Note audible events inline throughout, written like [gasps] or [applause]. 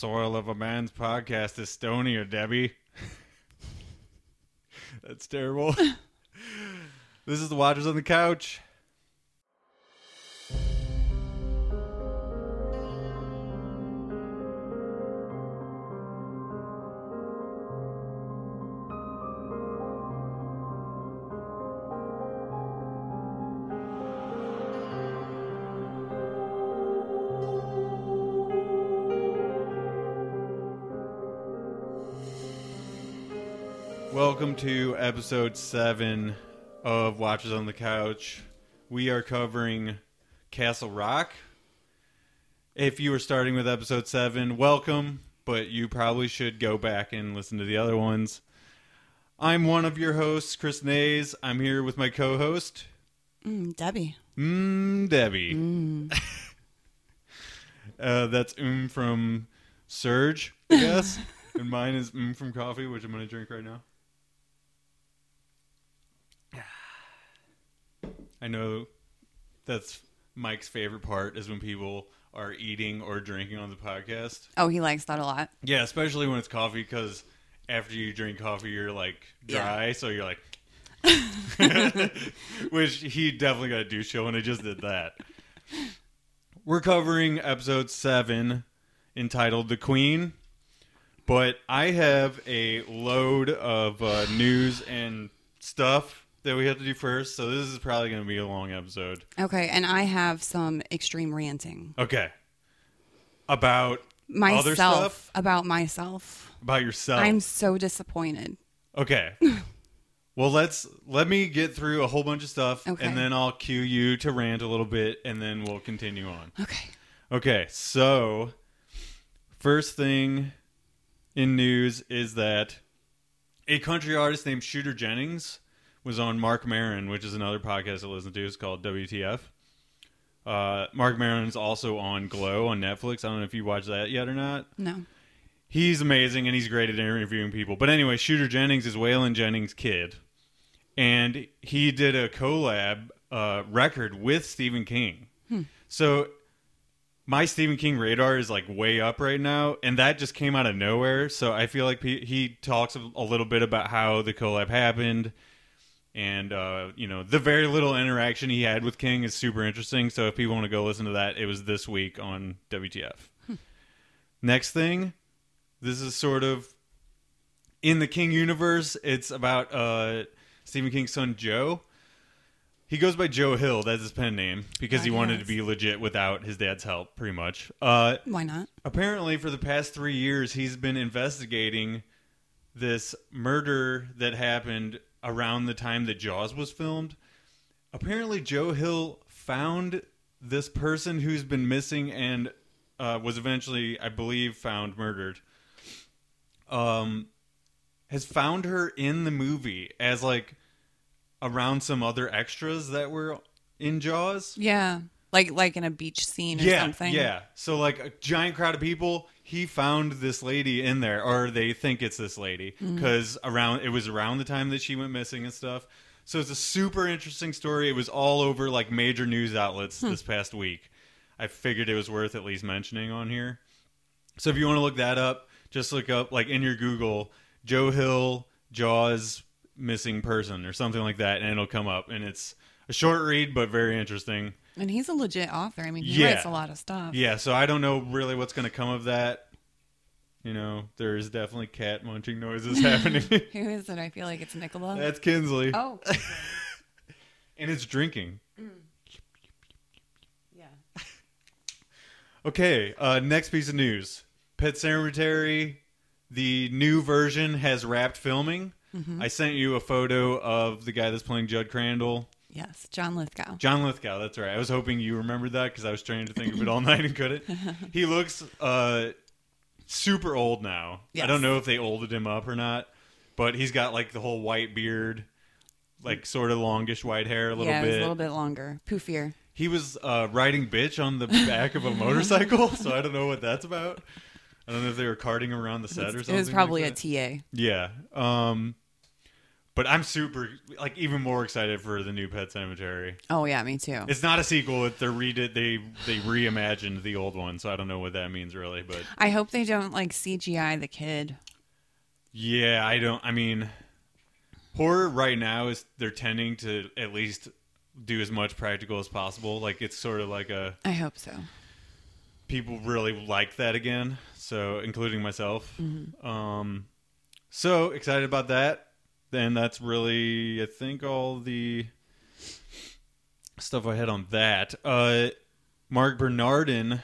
soil of a man's podcast is stonier, Debbie. [laughs] That's terrible. [laughs] this is the Watchers on the Couch. Welcome to episode seven of Watchers on the Couch. We are covering Castle Rock. If you are starting with episode seven, welcome, but you probably should go back and listen to the other ones. I'm one of your hosts, Chris Nays. I'm here with my co host, Mm, Debbie. mm, Debbie. [laughs] uh, that's um from Surge, I guess. [laughs] and mine is mm from coffee, which I'm going to drink right now. I know that's Mike's favorite part is when people are eating or drinking on the podcast. Oh, he likes that a lot. Yeah, especially when it's coffee because after you drink coffee, you're like dry, so you're like, [laughs] [laughs] which he definitely got a douche show, and I just did that. We're covering episode seven entitled "The Queen," but I have a load of uh, news and stuff that we have to do first, so this is probably going to be a long episode. Okay, and I have some extreme ranting. Okay, about other Myself stuff about myself. about yourself. I'm so disappointed. Okay. [laughs] well, let's let me get through a whole bunch of stuff, Okay. and then I'll cue you to rant a little bit, and then we'll continue on. Okay. Okay. So, first thing in news is that a country artist named Shooter Jennings was on Marc Maron, which is another podcast I listen to. It's called WTF. Uh, Marc Maron is also on Glow on Netflix. I don't know if you watched that yet or not No. he's amazing and he's great at interviewing people. But anyway, Shooter Jennings is Waylon Jennings' kid, and he did a collab uh, record with Stephen King. So my Stephen King radar is like way up right now, and that just came out of nowhere. So I feel like he, he talks a little bit about how the collab happened. And uh, you know the very little interaction he had with King is super interesting. So if people want to go listen to that, it was this week on WTF. Next thing, this is sort of in the King universe. It's about uh, Stephen King's son Joe. He goes by Joe Hill. That's his pen name because he wanted to be legit without his dad's help, pretty much. Uh, Why not? apparently, for the past three years, he's been investigating this murder that happened around the time that Jaws was filmed. Apparently, Joe Hill found this person who's been missing and uh, was eventually, I believe, found murdered. Um, has found her in the movie as like around some other extras that were in Jaws. Yeah. Like like in a beach scene or yeah, something. Yeah. So like a giant crowd of people, he found this lady in there, or they think it's this lady Mm-hmm. because around it was around the time that she went missing and stuff. So it's a super interesting story. It was all over like major news outlets Hmm. this past week. I figured it was worth at least mentioning on here. So if you want to look that up, just look up like in your Google Joe Hill Jaws missing person or something like that, and it'll come up. And it's a short read, but very interesting. And he's a legit author. I mean, he Yeah. writes a lot of stuff. Yeah, so I don't know really what's going to come of that. You know, there's definitely cat munching noises [laughs] happening. Who is it? I feel like it's Nicola. That's Kinsley. oh. [laughs] And it's drinking. yeah. [laughs] Okay, uh, next piece of news. Pet Sematary, the new version has wrapped filming. Mm-hmm. I sent you a photo of the guy that's playing Jud Crandall. Yes. John Lithgow. John Lithgow, that's right. I was hoping you remembered that because I was trying to think of it all [laughs] night and couldn't. [laughs] He looks uh, super old now. I don't know if they olded him up or not, but he's got like the whole white beard, like sort of longish white hair a little yeah, bit. a little bit longer. Poofier. He was uh, riding bitch on the back of a [laughs] motorcycle, so I don't know what that's about. I don't know if they were carting him around the set or something. It was probably like a. TA. Yeah. Um, But I'm super like even more excited for the new Pet Sematary. Oh yeah, me too. It's not a sequel. It, they redid they they reimagined the old one, so I don't know what that means really. But I hope they don't like CGI the kid. yeah, I don't. I mean, horror right now is they're tending to at least do as much practical as possible. Like it's sort of like a I hope so. people really like that again. So including myself. Mm-hmm. Um, so excited about that. Then that's really I think all the stuff I had on that. Uh, Marc Bernardin,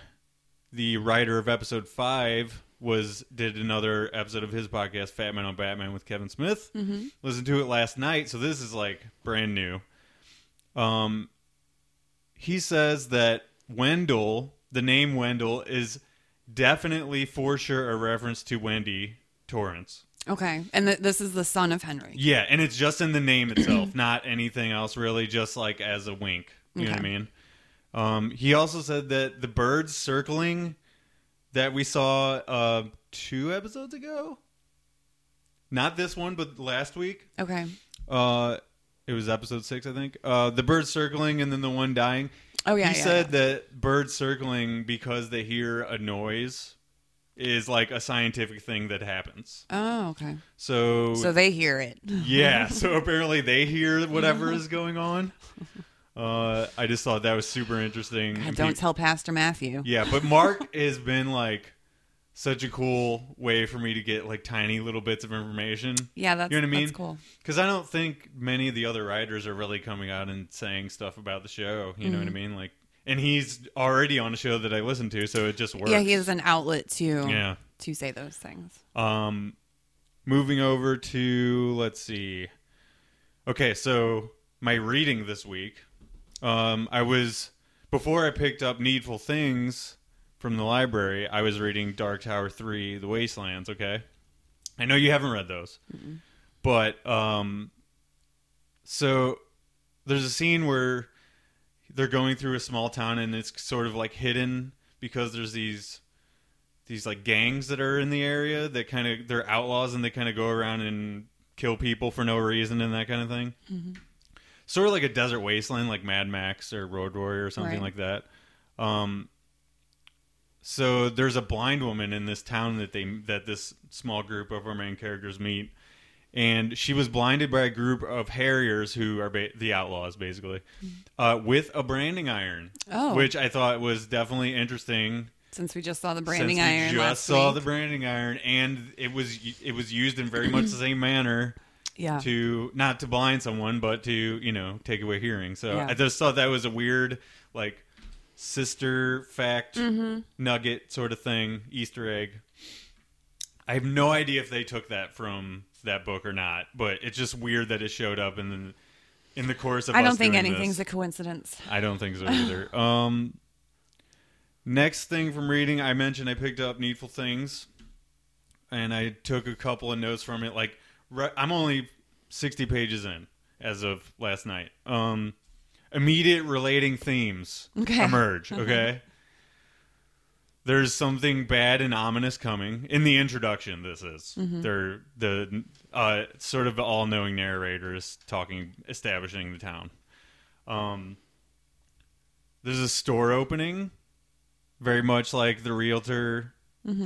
the writer of episode five, was did another episode of his podcast, Fat Man on Batman, with Kevin Smith. Mm-hmm. Listened to it last night, so this is like brand new. Um, he says that Wendell, the name Wendell, is definitely for sure a reference to Wendy Torrance. Okay, and th- this is the son of Henry. Yeah, and it's just in the name itself, [clears throat] not anything else really, just like as a wink. You know what I mean? Um, he also said that the birds circling that we saw uh, two episodes ago, not this one, but last week, Okay. uh, it was episode six, I think. Uh, the birds circling and then the one dying. Oh yeah. he yeah, said yeah. that birds circling because they hear a noise is like a scientific thing that happens. Oh okay. So, So they hear it. yeah, [laughs] so apparently they hear whatever is going on. Uh, I just thought that was super interesting. And Don't tell Pastor Matthew. yeah, but Marc [laughs] has been like such a cool way for me to get like tiny little bits of information. Yeah, that's You know what I mean? That's cool. Because I don't think many of the other writers are really coming out and saying stuff about the show. You know what I Mm-hmm. mean? Like, and he's already on a show that I listen to, so it just works. Yeah, he has an outlet to Yeah. to say those things. Um, moving over to let's see. Okay, so my reading this week, um, I was before I picked up Needful Things from the library. I was reading Dark Tower Three: The Wastelands. Okay, I know you haven't read those, but um, so there's a scene where they're going through a small town and it's sort of like hidden because there's these these like gangs that are in the area that kind of they're outlaws and they kind of go around and kill people for no reason and that kind of thing. Sort of like a desert wasteland, like Mad Max or Road Warrior or something Right. like that. Um, so there's a blind woman in this town that they that this small group of our main characters meet, and she was blinded by a group of harriers who are ba- the outlaws, basically, uh, with a branding iron. Oh. which I thought was definitely interesting Since we just saw the branding since we iron just last saw week. the branding iron, and it was it was used in very much the same manner yeah. to not to blind someone, but to you know take away hearing. So Yeah. I just thought that was a weird like sister fact Mm-hmm. nugget sort of thing, Easter egg. I have no idea if they took that from that book or not, but it's just weird that it showed up in the in the course of. I don't think anything's this. a coincidence. I don't think so [laughs] either. um, next thing from reading, I mentioned I picked up Needful Things, and I took a couple of notes from it. Like, re- I'm only 60 pages in as of last night. Um, immediate relating themes Okay. emerge. Okay. There's something bad and ominous coming in the introduction. This is they're the uh, sort of all-knowing narrators talking, establishing the town. Um, there's a store opening, very much like the realtor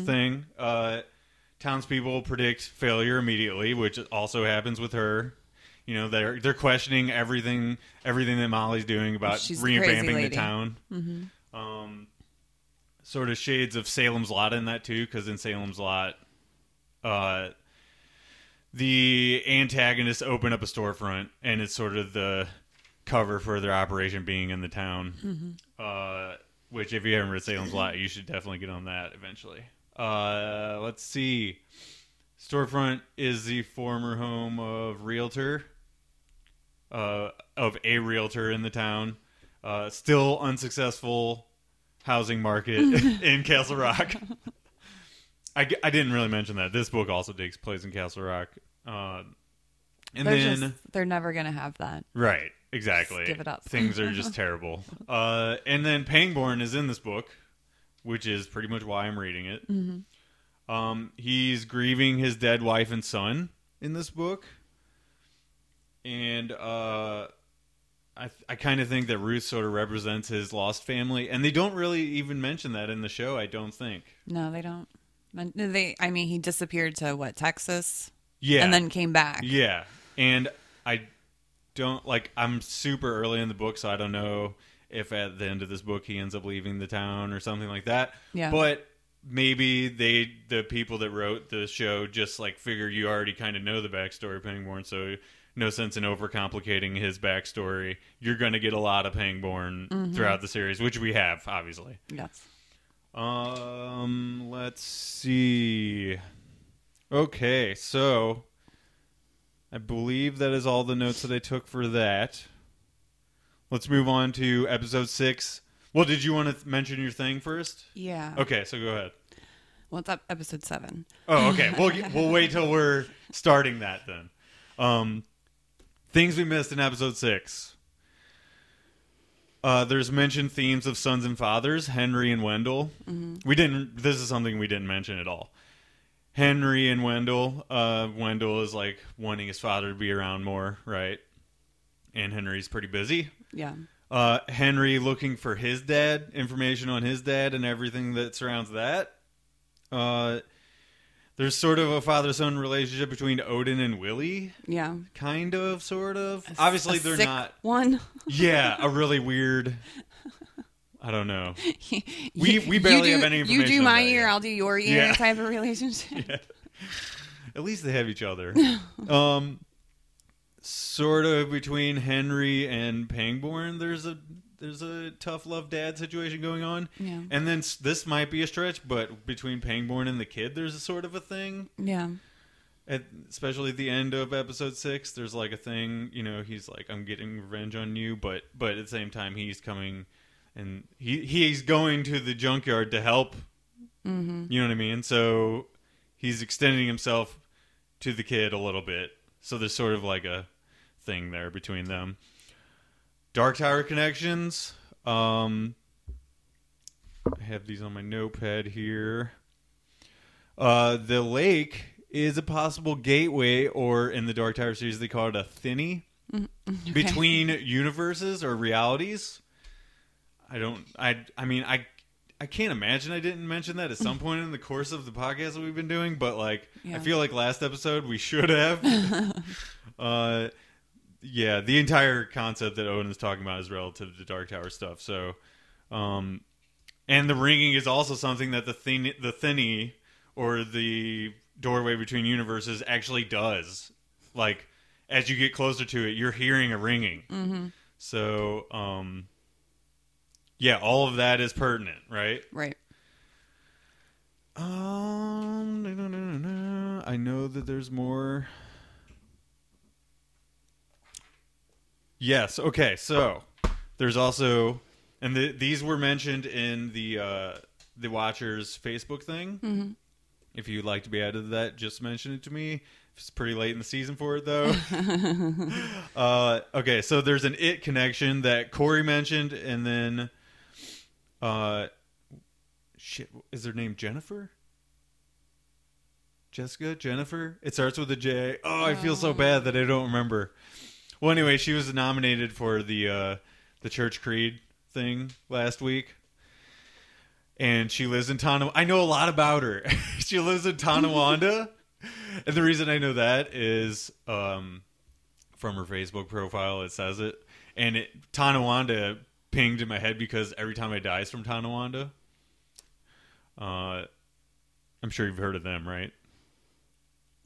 thing. Uh, townspeople predict failure immediately, which also happens with her. You know, they're they're questioning everything everything that Molly's doing about She's revamping the town. Um, sort of shades of Salem's Lot in that too, because in Salem's Lot, uh, the antagonists open up a storefront, and it's sort of the cover for their operation being in the town. Uh, which, if you haven't read Salem's Lot, you should definitely get on that eventually. Uh, let's see. Storefront is the former home of realtor, uh, of a realtor in the town. Uh, still unsuccessful housing market [laughs] [laughs] in Castle Rock. I, I didn't really mention that. This book also takes place in Castle Rock. Uh, and They're then, just they're never gonna have that. right, exactly. Just give it up. Things are just [laughs] terrible. Uh, and then Pangborn is in this book, which is pretty much why I'm reading it. Mm-hmm. Um, he's grieving his dead wife and son in this book. and uh, I I kind of think that Ruth sort of represents his lost family, and they don't really even mention that in the show. I don't think. No, they don't. They, I mean, he disappeared to what Texas, Yeah, and then came back. Yeah, and I don't like. I'm super early in the book, so I don't know if at the end of this book he ends up leaving the town or something like that. Yeah. but maybe they, the people that wrote the show, just like figure you already kind of know the backstory of Pangborn, so no sense in overcomplicating his backstory. You're going to get a lot of Pangborn throughout the series, which we have, obviously. Yes. Um, let's see. Okay, so I believe that is all the notes that I took for that. Let's move on to episode six. Well, did you want to th- mention your thing first? Yeah. Okay, so go ahead. What's up? Episode seven. Oh, okay. we'll we'll wait till we're starting that then. Um, things we missed in episode six. Uh, there's mentioned themes of sons and fathers, Henry and Wendell. We didn't. This is something we didn't mention at all. Henry and Wendell. Uh, Wendell is like wanting his father to be around more, right? And Henry's pretty busy Yeah. uh, Henry looking for his dad, information on his dad, and everything that surrounds that. There's sort of a father son relationship between Odin and Willie, Yeah. kind of, sort of. A Obviously, a they're not. one. Yeah, a [laughs] really weird. I don't know. We- You- we barely you have do- any You do my ear. I'll do your ear Yeah. type of relationship. [laughs] At least they have each other. [laughs] um, sort of between Henry and Pangborn, there's a there's a tough love dad situation going on. Yeah. And then s- this might be a stretch, but between Pangborn and the kid, there's a sort of a thing. Yeah. At, especially at the end of episode six, there's like a thing. You know, he's like, "I'm getting revenge on you," but but at the same time, he's coming and he he's going to the junkyard to help. Mm-hmm. You know what I mean? So he's extending himself to the kid a little bit. So there's sort of like a thing there between them. Dark Tower connections. Um, I have these on my notepad here. Uh, the lake is a possible gateway, or in the Dark Tower series, they call it a thinny between universes or realities. I don't. I. I mean, I. I can't imagine I didn't mention that at some [laughs] point in the course of the podcast that we've been doing, but like, I feel like last episode we should have. [laughs] uh, yeah, the entire concept that Odin is talking about is relative to Dark Tower stuff. So, um, and the ringing is also something that the thin the thinny or the doorway between universes actually does. Like as you get closer to it, you're hearing a ringing. Mm-hmm. So, um, yeah, all of that is pertinent, right? Right. Um. I know that there's more. Yes. Okay. So there's also, and the, these were mentioned in the uh, the Watchers Facebook thing. Mhm. If you'd like to be added to that, just mention it to me. It's pretty late in the season for it, though. [laughs] uh, okay, so there's an it connection that Corey mentioned, and then, uh, shit, is her name Jennifer? Jessica, Jennifer. It starts with a J. Oh, I feel so bad that I don't remember. Well, anyway, she was nominated for the uh, the Church Creed thing last week, and she lives in Tonawanda. I know a lot about her. [laughs] she lives in Tonawanda, [laughs] and the reason I know that is um, from her Facebook profile. It says it, and it Tonawanda pinged in my head because every time I die is from Tonawanda. Uh, I'm sure you've heard of them, right?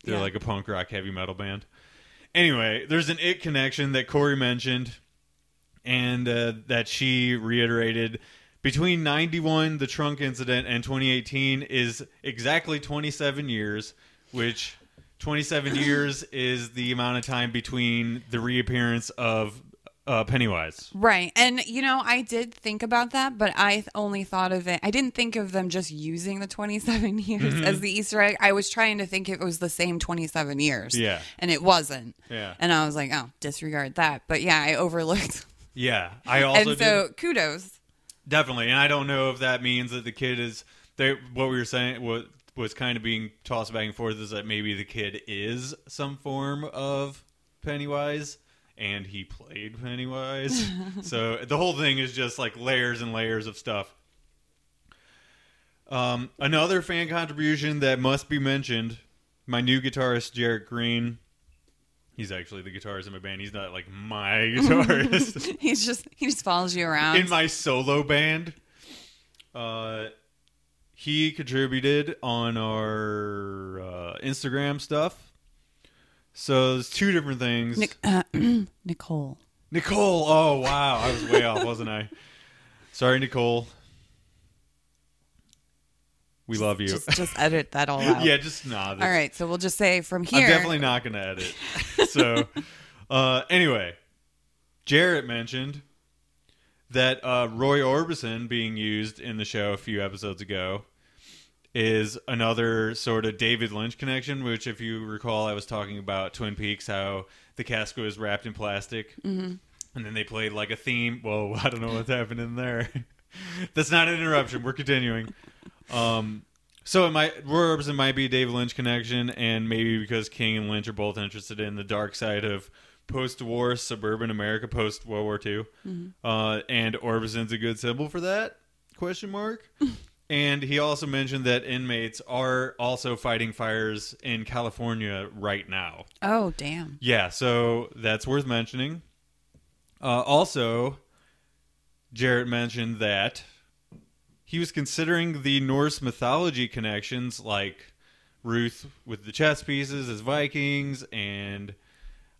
They're Yeah. like a punk rock heavy metal band. Anyway, there's an it connection that Corey mentioned, and uh, that she reiterated. Between 91, the trunk incident, and 2018 is exactly 27 years, which 27 years is the amount of time between the reappearance of uh, Pennywise. Right. And, you know, I did think about that, but I only thought of it. I didn't think of them just using the 27 [laughs] years Mm-hmm. as the Easter egg. I was trying to think if it was the same 27 years. Yeah. And it wasn't. Yeah. And I was like, oh, disregard that. But yeah, I overlooked. [laughs] Yeah, I [laughs] also and so did- kudos. Definitely, and I don't know if that means that the kid is. They, what we were saying what was kind of being tossed back and forth is that maybe the kid is some form of Pennywise, and he played Pennywise. [laughs] so the whole thing is just like layers and layers of stuff. Um, another fan contribution that must be mentioned: my new guitarist Jarrett Green. He's actually the guitarist in my band. He's not like my [laughs] guitarist [laughs] He's just he just follows you around. in my solo band. Uh, he contributed on our uh, Instagram stuff. So there's two different things. Nic- uh, [clears throat] Nicole. Nicole. Oh wow, I was way off, wasn't I? Sorry, Nicole. We love you. Just, just edit that all [laughs] out. yeah, just nah. All right, so we'll just say from here. I'm definitely not going to edit. So, uh, anyway, Jarrett mentioned that uh, Roy Orbison being used in the show a few episodes ago is another sort of David Lynch connection. Which, if you recall, I was talking about Twin Peaks, how the cask was wrapped in plastic, mm-hmm. and then they played like a theme. Whoa, [laughs] I don't know what's happening there. [laughs] That's not an interruption. We're continuing. Um, so it might Orbison might be a David Lynch connection, and maybe because King and Lynch are both interested in the dark side of post-war suburban America, post World War II, uh, and Orbison's a good symbol for that? Question mark. [laughs] and he also mentioned that inmates are also fighting fires in California right now. Oh damn. Yeah, so that's worth mentioning. Uh, also, Jarrett mentioned that he was considering the Norse mythology connections, like Ruth with the chess pieces as Vikings, and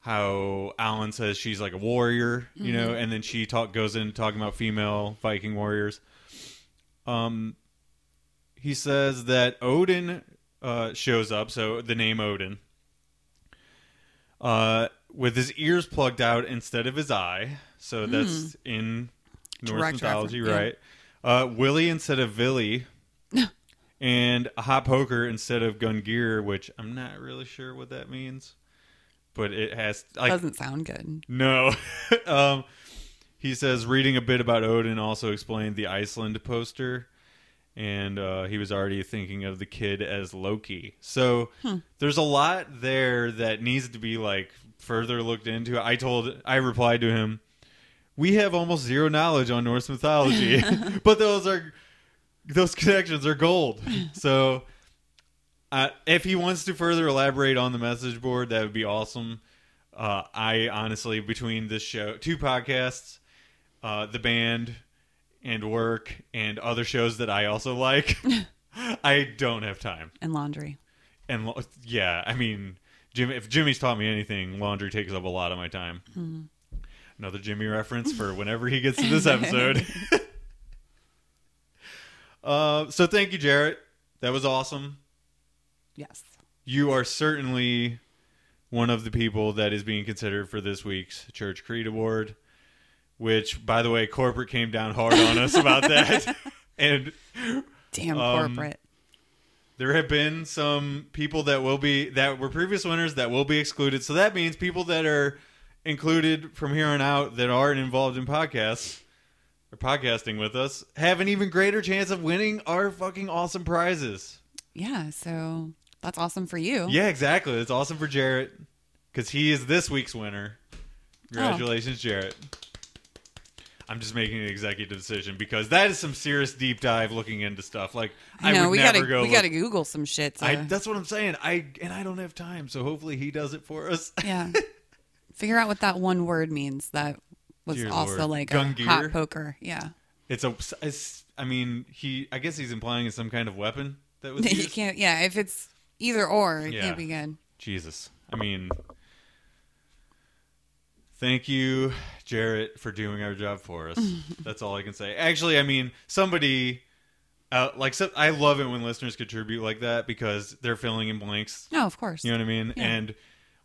how Alan says she's like a warrior, you know, and then she talk goes in talking about female Viking warriors. Um, he says that Odin uh, shows up, so the name Odin, uh, with his ears plugged out instead of his eye. So that's in Norse Direct mythology, reference, right? Uh, Willie instead of Vili, [laughs] and a hot poker instead of Gungnir, which I'm not really sure what that means, but it has like Doesn't sound good. no. [laughs] um, he says reading a bit about Odin also explained the Iceland poster, and uh, he was already thinking of the kid as Loki. So there's a lot there that needs to be like further looked into. I told, I replied to him, we have almost zero knowledge on Norse mythology, [laughs] [laughs] but those are those connections are gold. [laughs] So. Uh, if he wants to further elaborate on the message board, that would be awesome. Uh, I honestly, between this show, two podcasts, uh, the band, and work, and other shows that I also like, [laughs] [laughs] I don't have time. And laundry. And lo- yeah, I mean, Jimmy, if Jimmy's taught me anything, laundry takes up a lot of my time. Another Jimmy reference for [laughs] whenever he gets to this episode. uh, so thank you, Jarrett. That was awesome Yes. you are certainly one of the people that is being considered for this week's Church Creed Award, which, by the way, corporate came down hard on us about that. [laughs] and Damn Um, corporate. there have been some people that will be that were previous winners that will be excluded. So that means people that are included from here on out that aren't involved in podcasts or podcasting with us have an even greater chance of winning our fucking awesome prizes. Yeah, so that's awesome for you. Yeah, exactly. It's awesome for Jarrett because he is this week's winner. Congratulations, Jarrett. I'm just making an executive decision because that is some serious deep dive looking into stuff. Like I, know would we never gotta go. we look- gotta Google some shit. To, I, that's what I'm saying. I and I don't have time, so hopefully he does it for us. [laughs] yeah, figure out what that one word means. That was Dear also Lord. like a hot poker. Yeah, It's a. It's, I mean, he. I guess he's implying it's some kind of weapon that was [laughs] you can't. Yeah, if it's either or, it Yeah. can't be good. Jesus. I mean, thank you, Jarrett, for doing our job for us. [laughs] That's all I can say. Actually, I mean, somebody. Uh, like so, I love it when listeners contribute like that because they're filling in blanks. No, of course. You know what I mean? Yeah. And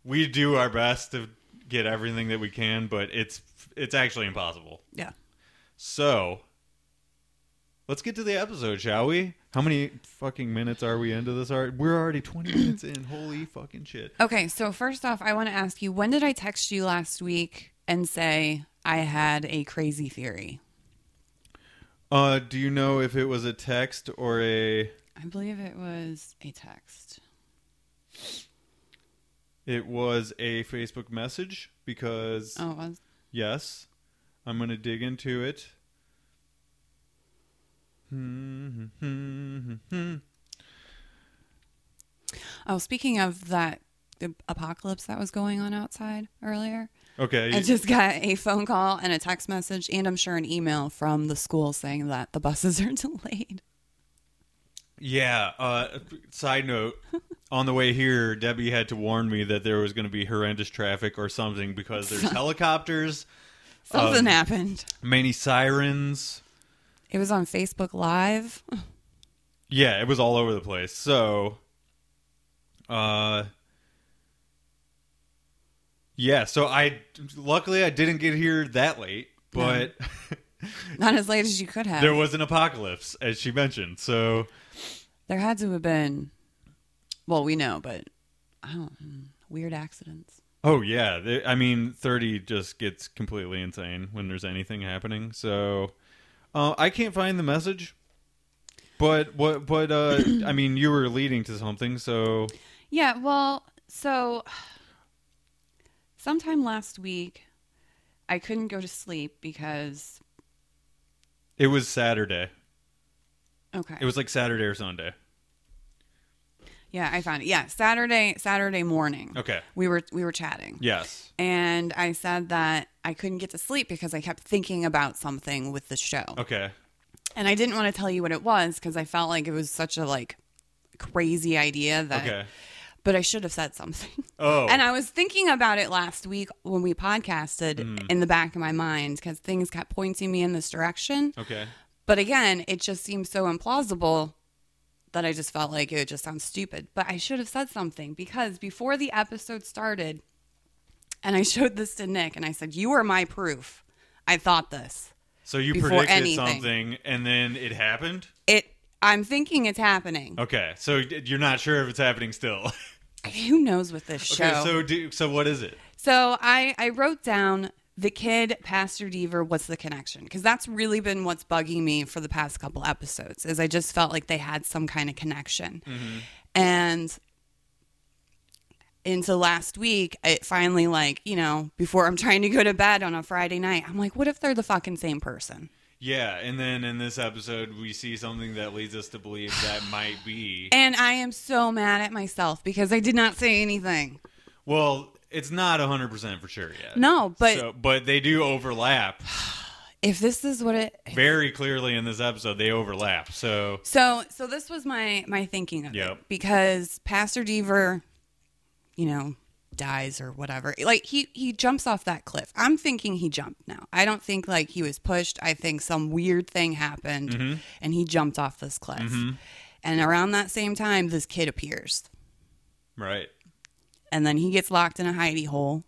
we do our best to get everything that we can, but it's it's actually impossible. Yeah. So, let's get to the episode, shall we? How many fucking minutes are we into this? Art? We're already 20 [clears throat] minutes in. Holy fucking shit. Okay, so first off, I want to ask you when did I text you last week and say I had a crazy theory? Uh, do you know if it was a text or a? I believe it was a text. It was a Facebook message because Oh, it was. yes, I'm going to dig into it. Oh, speaking of that the apocalypse that was going on outside earlier, Okay. I just got a phone call and a text message, and I'm sure an email from the school saying that the buses are [laughs] delayed. Yeah. Uh, side note: On the way here, Debbie had to warn me that there was going to be horrendous traffic or something because there's [laughs] helicopters, Something Um, happened. many sirens. It was on Facebook Live. Yeah, it was all over the place. So, uh, yeah. So I luckily I didn't get here that late, but [laughs] Not as late as you could have. there was an apocalypse, as she mentioned. So There had to have been. Well, we know, but I don't. mm, Weird accidents. Oh yeah, I mean, thirty just gets completely insane when there's anything happening. So, uh, I can't find the message. But what? But uh, I mean, you were leading to something. So Yeah, well, so sometime last week, I couldn't go to sleep because. it was Saturday. Okay. It was like Saturday or Sunday. yeah, I found it. Yeah, Saturday. Saturday morning. Okay. We were we were chatting. Yes. and I said that I couldn't get to sleep because I kept thinking about something with the show. Okay. And I didn't want to tell you what it was because I felt like it was such a like crazy idea that Okay. But I should have said something. [laughs] Oh. And I was thinking about it last week when we podcasted Mm. in the back of my mind because things kept pointing me in this direction. okay. But again, it just seems so implausible that I just felt like it would just sounds stupid. But I should have said something because before the episode started, and I [laughs] showed this to Nick and I said, You are my proof. I thought this. So you predicted anything. something, and then it happened. It I'm thinking it's happening. Okay. So you're not sure if it's happening still. [laughs] [laughs] Who knows with this show? okay. So do, so what is it? So I, I wrote down the kid, Pastor Deaver, what's the connection? Because that's really been what's bugging me for the past couple episodes, is I just felt like they had some kind of connection. Mm-hmm. And into last week, it finally like, you know, before I'm trying to go to bed on a Friday night, I'm like, what if they're the fucking same person? Yeah, and then in this episode, we see something that leads us to believe that might be. [sighs] And I am so mad at myself because I did not say anything. Well, it's not 100% for sure yet. No, but So, but they do overlap [sighs] if this is what it very clearly in this episode. They overlap. So, So so this was my my thinking of Yep. it because Pastor Deaver, you know, dies or whatever. Like he he jumps off that cliff. I'm thinking he jumped now. I don't think like he was pushed. I think some weird thing happened Mm-hmm. and he jumped off this cliff. And around that same time this kid appears. right. And then he gets locked in a hidey hole.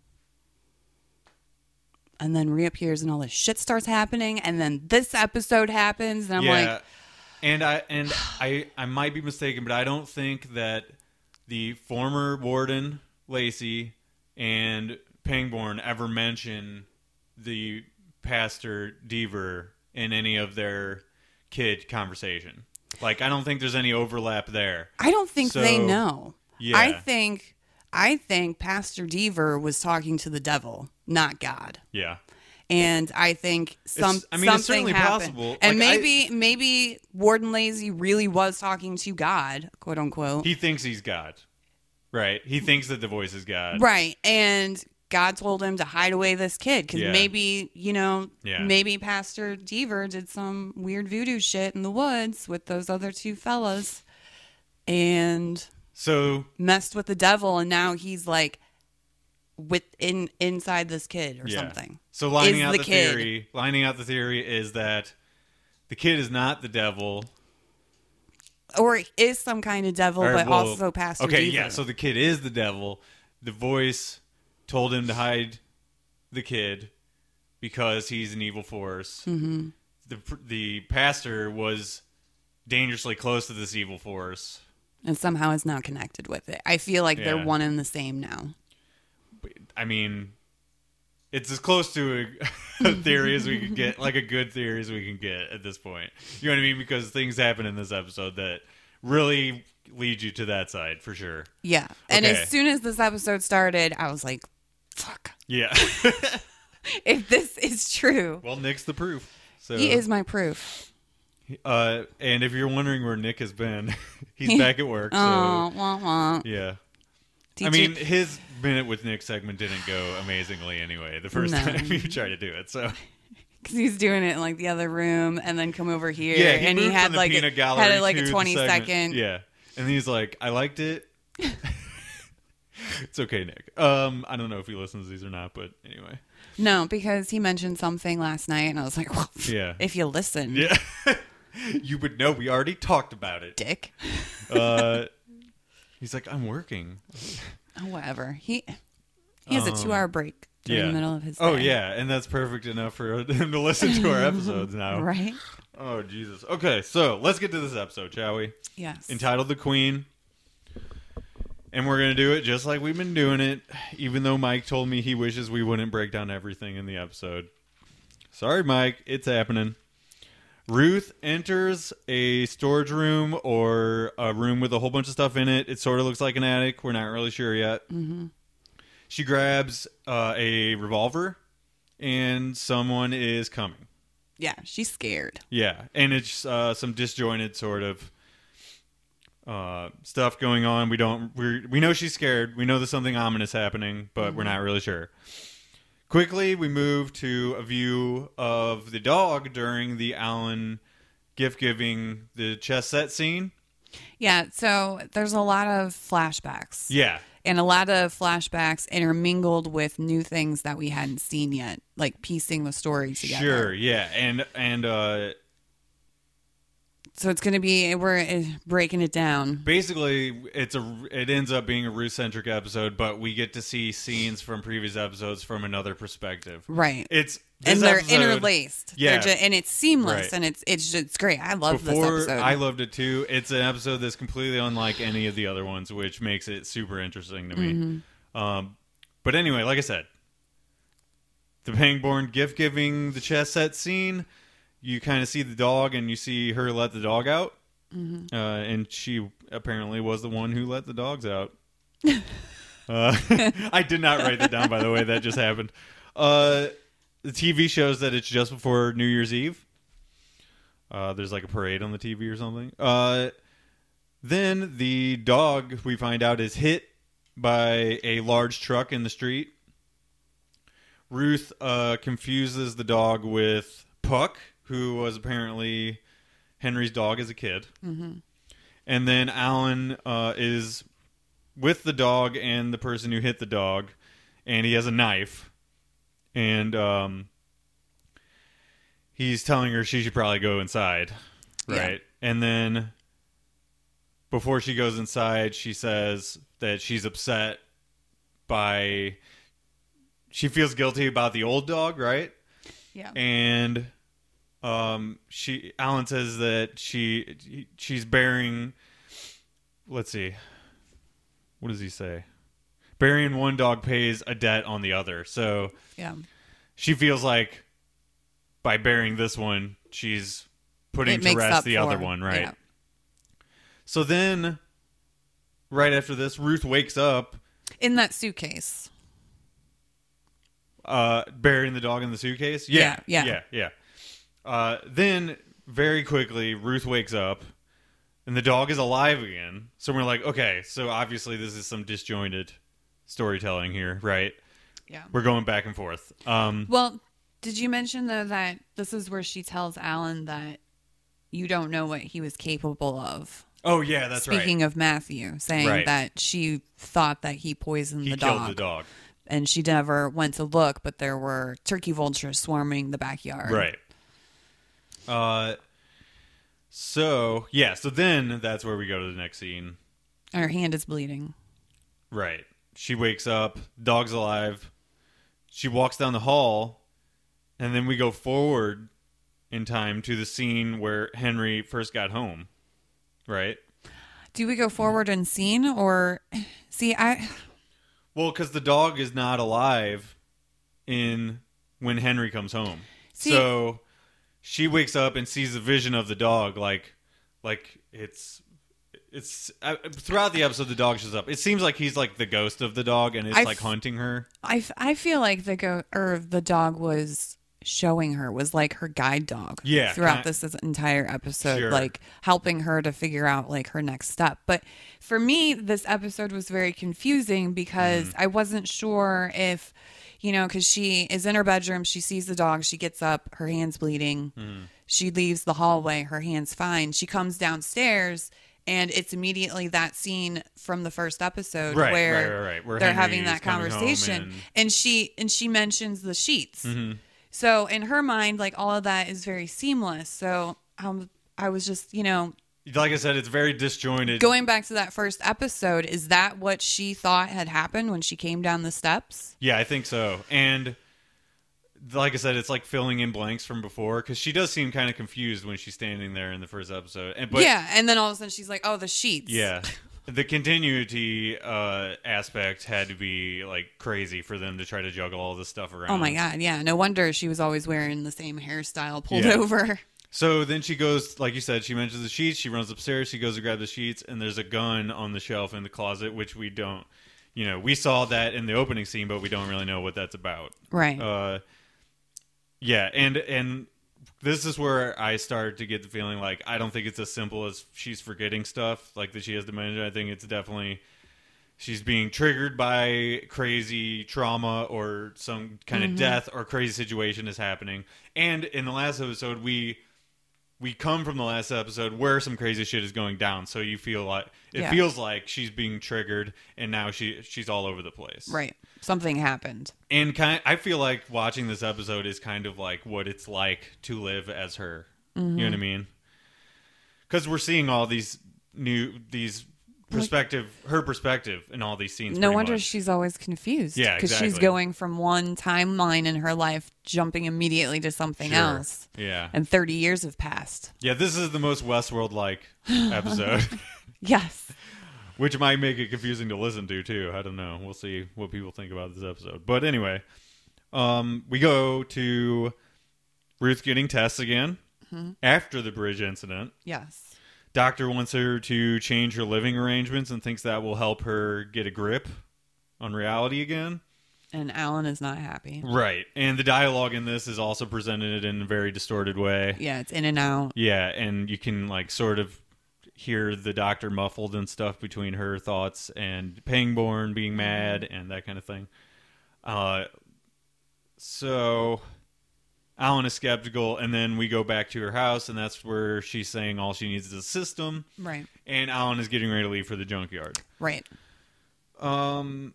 And then reappears and all this shit starts happening and then this episode happens and I'm yeah. like and I and [sighs] I I might be mistaken, but I don't think that the former warden Lacy and Pangborn ever mention the pastor Deaver in any of their kid conversation. Like I don't think there's any overlap there. I don't think they know. yeah. I think I think Pastor Deaver was talking to the devil, not God. Yeah. And I think some It's- I mean, it's something certainly happened. possible. And Like, I- maybe maybe Warden Lacy really was talking to God, quote unquote. He thinks he's God. Right. He thinks that the voice is God. right. And God told him to hide away this kid because Yeah. maybe, you know, Yeah. maybe Pastor Deaver did some weird voodoo shit in the woods with those other two fellas and So messed with the devil and now he's like within inside this kid or yeah. something. So lining Is out the the, kid. theory, lining out the theory is that the kid is not the devil. Or is some kind of devil, or, but well, also Pastor Okay, yeah. So the kid is the devil. The voice told him to hide the kid because he's an evil force. Mm-hmm. The the pastor was dangerously close to this evil force. and somehow is now connected with it. I feel like they're one and the same now. I mean, it's as close to a, [laughs] a theory as we can get, like a good theory as we can get at this point. You know what I mean? Because things happen in this episode that really lead you to that side for sure. Yeah. And Okay. as soon as this episode started, I was like, fuck. Yeah. [laughs] If this is true, well, Nick's the proof. So he is my proof. Uh, and if you're wondering where Nick has been, [laughs] he's back at work. So Oh, wah, wah. yeah. I mean, his minute with Nick segment didn't go amazingly anyway. The first No. time [laughs] you tried to do it, so Because he's doing it in like the other room and then come over here. yeah, he and he had like a, had like a 20 segment. Yeah, and he's like, I liked it. [laughs] it's okay, Nick. Um, I don't know if he listens to these or not, but anyway, No, because he mentioned something last night and I was like, well, yeah, [laughs] if you listen, yeah. you would know. We already talked about it. dick. Uh, he's like, I'm working. Oh, whatever. He he has a Um, two hour break during yeah. the middle of his Oh day. yeah, and that's perfect enough for [laughs] him to listen to our episodes now. Right? Oh Jesus. Okay, so let's get to this episode, shall we? Yes. Entitled "The Queen," and we're gonna do it just like we've been doing it. Even though Mike told me he wishes we wouldn't break down everything in the episode. Sorry, Mike. It's happening. Ruth enters a storage room or a room with a whole bunch of stuff in it. It sort of looks like an attic. We're not really sure yet. Mm-hmm. She grabs uh, a revolver, and someone is coming. yeah, she's scared. Yeah, and it's uh, some disjointed sort of uh, stuff going on. We don't we we know she's scared. We know there's something ominous happening, but we're not really sure. Quickly, we move to a view of the dog during the Alan gift giving the chess set scene. Yeah, so there's a lot of flashbacks. Yeah, And a lot of flashbacks intermingled with new things that we hadn't seen yet, like piecing the story together. sure. Yeah, and and uh, So it's going to be, we're uh, breaking it down. basically it's a it ends up being a Ruth centric episode, but we get to see scenes from previous episodes from another perspective. Right. It's and they're episode- interlaced. Yeah. They're ju- and it's seamless Right. and it's it's just, it's great. I love this episode. I loved it too. It's an episode that's completely unlike any of the other ones, which makes it super interesting to me. Mm-hmm. Um, but anyway, like I said, the Pangborn gift giving the chess set scene. You kind of see the dog, and you see her let the dog out, Mm-hmm. uh, and she apparently was the one who let the dogs out. [laughs] uh, [laughs] I did not write that down, by the way. That just happened. Uh, the TV shows that it's just before New Year's Eve. Uh, there's like a parade on the TV or something. Uh, then the dog we find out is hit by a large truck in the street. Ruth uh, confuses the dog with Puck, who was apparently Henry's dog as a kid. Mm-hmm. And then Alan uh, is with the dog and the person who hit the dog, and he has a knife. And um, he's telling her she should probably go inside, Yeah. right? And then before she goes inside, she says that she's upset by. She feels guilty about the old dog, right? yeah. and um she Alan says that she she's bearing let's see. What does he say? Burying one dog pays a debt on the other. So yeah. she feels like by burying this one she's putting It to rest the for- other one right? Yeah. so then right after this Ruth wakes up In that suitcase. uh burying the dog in the suitcase? Yeah Yeah, yeah yeah uh then very quickly ruth wakes up and the dog is alive again so we're like okay so obviously this is some disjointed storytelling here right Yeah. we're going back and forth um Well, did you mention though that this is where she tells Alan that you don't know what he was capable of? oh yeah that's Speaking right Speaking of Matthew, saying Right. that she thought that he poisoned he the killed dog, the dog and she never went to look, but there were turkey vultures swarming the backyard. right uh so yeah so then that's where we go to the next scene Her hand is bleeding. Right. She wakes up, dog's alive. She walks down the hall, and then we go forward in time to the scene where Henry first got home. Right? Do we go forward in scene or see? I Well, because the dog is not alive in when Henry comes home. See- so she wakes up and sees the vision of the dog, like, like it's it's uh, throughout the episode the dog shows up. It seems like he's like the ghost of the dog and it's I like f- hunting her. I, f- I feel like the go or the dog was showing her was like her guide dog Yeah, throughout kinda- this, this entire episode Sure. like helping her to figure out like her next step but for me this episode was very confusing because Mm-hmm. i wasn't sure if you know because she is in her bedroom she sees the dog she gets up her hands bleeding. Mm-hmm. she leaves the hallway her hands fine. She comes downstairs and it's immediately that scene from the first episode Right, where, right, right, right, where they're Henry having is that coming home conversation. and- and she and she mentions the sheets. Mm-hmm. so in her mind like all of that is very seamless. So um, i was just you know Like I said, it's very disjointed. going back to that first episode is that what she thought had happened when she came down the steps Yeah, I think so. And like I said, it's like filling in blanks from before because she does seem kind of confused when she's standing there in the first episode. And but yeah and then all of a sudden she's like oh the sheets yeah, [laughs] the continuity uh, aspect had to be like crazy for them to try to juggle all this stuff around. oh my god yeah no wonder she was always wearing the same hairstyle pulled Yeah. over So then she goes, like you said, she mentions the sheets. She runs upstairs. She goes to grab the sheets, and there's a gun on the shelf in the closet, which we don't, you know, we saw that in the opening scene, but we don't really know what that's about. right Uh, yeah, and and this is where I started to get the feeling like I don't think it's as simple as she's forgetting stuff, like that she has dementia. I think it's definitely she's being triggered by crazy trauma or some kind of death or crazy situation is happening. And in the last episode, we we come from the last episode where some crazy shit is going down, so you feel like it Yeah. feels like she's being triggered, and now she she's all over the place right something happened and kind I feel like watching this episode is kind of like what it's like to live as her. You know what I mm-hmm. mean? Because we're seeing all these new these perspective, her perspective in all these scenes. no pretty wonder much. she's always confused Yeah, because she's exactly. going from one timeline in her life jumping immediately to something Sure. else Yeah, and 30 years have passed yeah. This is the most Westworld like [laughs] episode, [laughs] yes [laughs] which might make it confusing to listen to too. I don't know. We'll see what people think about this episode. But anyway, um, we go to Ruth getting tests again Mm-hmm. after the bridge incident. yes Doctor wants her to change her living arrangements and thinks that will help her get a grip on reality again. and alan is not happy Right. And the dialogue in this is also presented in a very distorted way. Yeah, it's in and out. Yeah, and you can like sort of hear the doctor muffled and stuff between her thoughts and Pangborn being mad and that kind of thing. Uh so Alan is skeptical and then we go back to her house and that's where she's saying all she needs is a system Right. and Alan is getting ready to leave for the junkyard. Right. Um,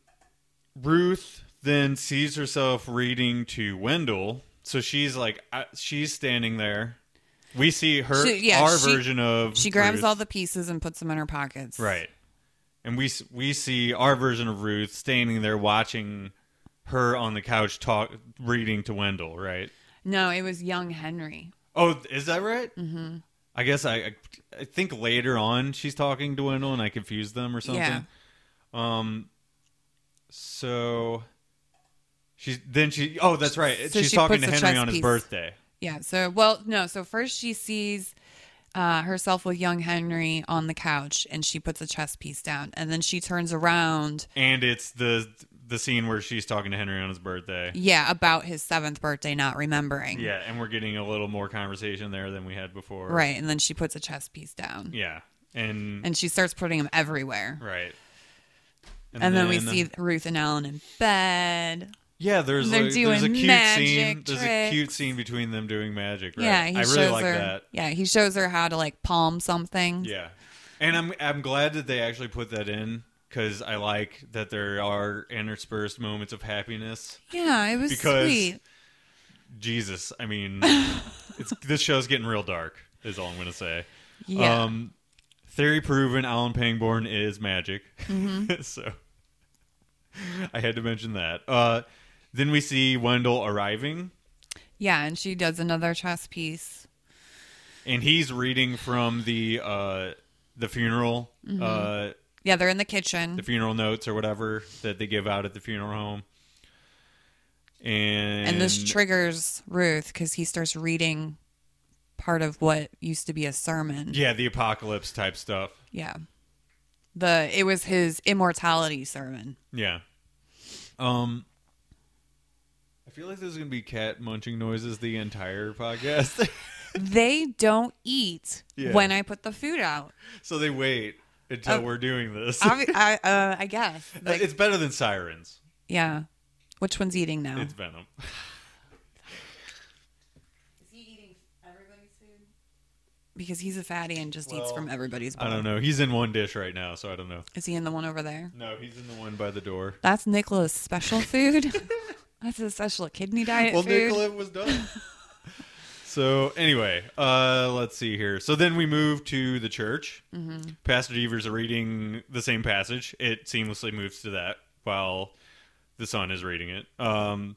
Ruth then sees herself reading to Wendell, so she's like, uh, she's standing there. We see her, She- yeah, our she- version of She grabs Ruth. all the pieces and puts them in her pockets. right, and we we see our version of Ruth standing there watching her on the couch talk, reading to Wendell. Right? No, it was young Henry. Oh, is that right? Mm-hmm. I guess I, I think later on she's talking to Wendell, and I confused them or something. Yeah. Um. So. She's then she. Oh, that's right. So she's she talking to Henry on his piece. birthday. Yeah. So, well, no. So first she sees uh, herself with young Henry on the couch, and she puts a chess piece down, and then she turns around. And it's the the scene where she's talking to Henry on his birthday. Yeah, about his seventh birthday, not remembering. Yeah, and we're getting a little more conversation there than we had before. Right, and then she puts a chess piece down, Yeah. And, and she starts putting them everywhere. right. And, then, we see Ruth and Alan in bed. Yeah, there's They're a, there's a cute scene. There's a cute scene between them doing magic. Right? Yeah, he I shows really like her. that. Yeah, he shows her how to like palm something. Yeah, and I'm I'm glad that they actually put that in because I like that there are interspersed moments of happiness. Yeah, it was Because- sweet. Jesus, I mean, [laughs] it's this show's getting real dark. Is all I'm gonna say. Yeah. Um, theory proven. Alan Pangborn is magic. Mm-hmm. [laughs] so I had to mention that. Uh, then we see Wendell arriving, yeah, and she does another chess piece. and he's reading from the uh, the funeral. Mm-hmm. Uh, Yeah, they're in the kitchen. the funeral notes or whatever that they give out at the funeral home. And, and this triggers Ruth because he starts reading part of what used to be a sermon. yeah, the apocalypse type stuff. Yeah. The it was his immortality sermon. Yeah. Um. I feel like there's gonna be cat munching noises the entire podcast. [laughs] they don't eat Yeah. when I put the food out. so they wait until Oh. we're doing this. I, I, uh, I guess. [laughs] Like, it's better than sirens. yeah. Which one's eating now? It's venom. [laughs] Is he eating everybody's food? Because he's a fatty and just eats from everybody's bowl. I don't know. He's in one dish right now, so I don't know. Is he in the one over there? No, he's in the one by the door. That's Nicola's special [laughs] food. That's a special kidney diet well, food. Nicola was done. So anyway, uh, let's see here. So then we move to the church. Mm-hmm. Pastor Deaver's reading the same passage. It seamlessly moves to that while the son is reading it. Um,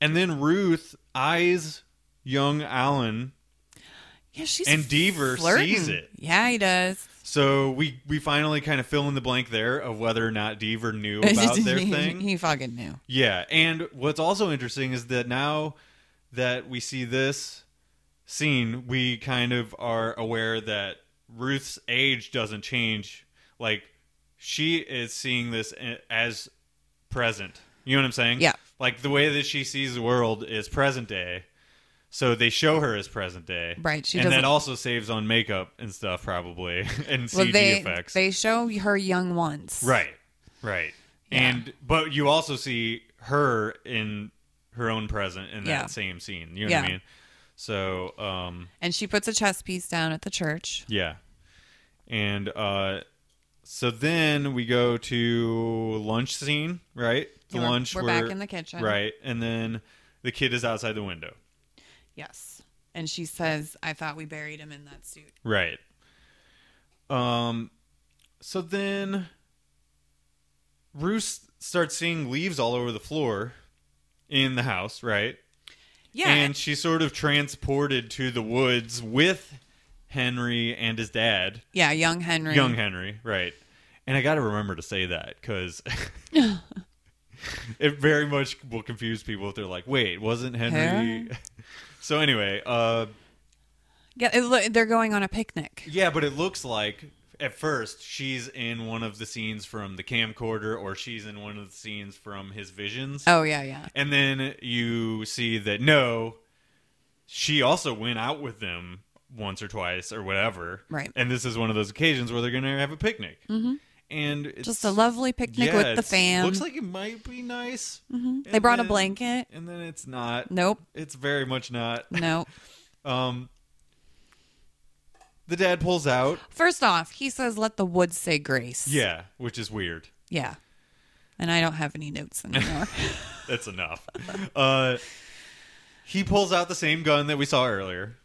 and then Ruth eyes young Alan. yeah, she's and Deaver flirting. sees it. Yeah, he does. So we we finally kind of fill in the blank there of whether or not Deaver knew [laughs] about their thing. he fucking knew. Yeah, and what's also interesting is that now that we see this scene, we kind of are aware that Ruth's age doesn't change. Like she is seeing this as present. You know what I'm saying? Yeah. Like the way that she sees the world is present day. So they show her as present day. Right, she and doesn't- that also saves on makeup and stuff probably [laughs] and Well, CG they effects. they show her young once. Right. Right. Yeah. And but you also see her in her own present in that same scene. You know Yeah. what I mean? So, um And she puts a chess piece down at the church. yeah. And uh so then we go to lunch scene, right? The Yeah, we're- lunch we're back in the kitchen. Right. And then the kid is outside the window. Yes. And she says, "I thought we buried him in that suit." Right. Um so then Ruth starts seeing leaves all over the floor in the house, right? Yeah. And she's sort of transported to the woods with Henry and his dad, yeah, young Henry. young Henry, right? And I got to remember to say that because [laughs] it very much will confuse people if they're like, "Wait, wasn't Henry?" Henry? [laughs] so anyway, uh, Yeah, it, lo- they're going on a picnic. yeah, but it looks like at first she's in one of the scenes from the camcorder, or she's in one of the scenes from his visions. Oh yeah, yeah. And then you see that no, she also went out with them once or twice or whatever. Right. And this is one of those occasions where they're going to have a picnic. Mm-hmm. And it's, Just a lovely picnic yeah, with the fam. Looks like it might be nice. Mm-hmm. they brought a blanket. And then it's not. Nope. It's very much not. Nope. [laughs] Um, the dad pulls out. First off, he says, "Let the woods say grace." Yeah, which is weird. Yeah. And I don't have any notes anymore. [laughs] That's enough. uh, he pulls out the same gun that we saw earlier.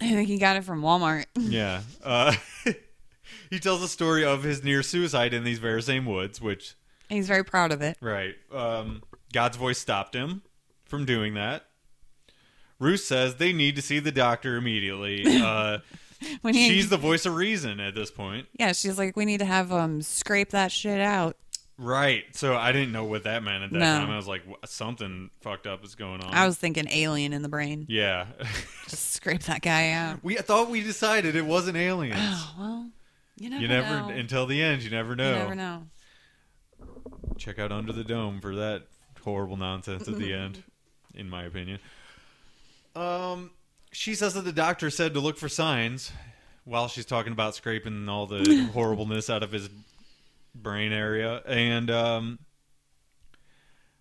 I think he got it from Walmart. [laughs] Yeah. Uh, [laughs] he tells the story of his near suicide in these very same woods, which, He's very proud of it. right. Um, God's voice stopped him from doing that. Ruth says they need to see the doctor immediately. Uh, [laughs] When he, she's the voice of reason at this point. yeah, she's like, we need to have um scrape that shit out. Right. So I didn't know what that meant at that No. time. I was like, "Wha- something fucked up is going on. I was thinking alien in the brain. yeah. [laughs] Just scrape that guy out. we I thought we decided it wasn't aliens. Oh well, you never, you never, know. until the end, you never know. You never know. check out Under the Dome for that horrible nonsense at the [laughs] end, in my opinion. Um, she says that the doctor said to look for signs while she's talking about scraping all the [laughs] horribleness out of his brain area, and um,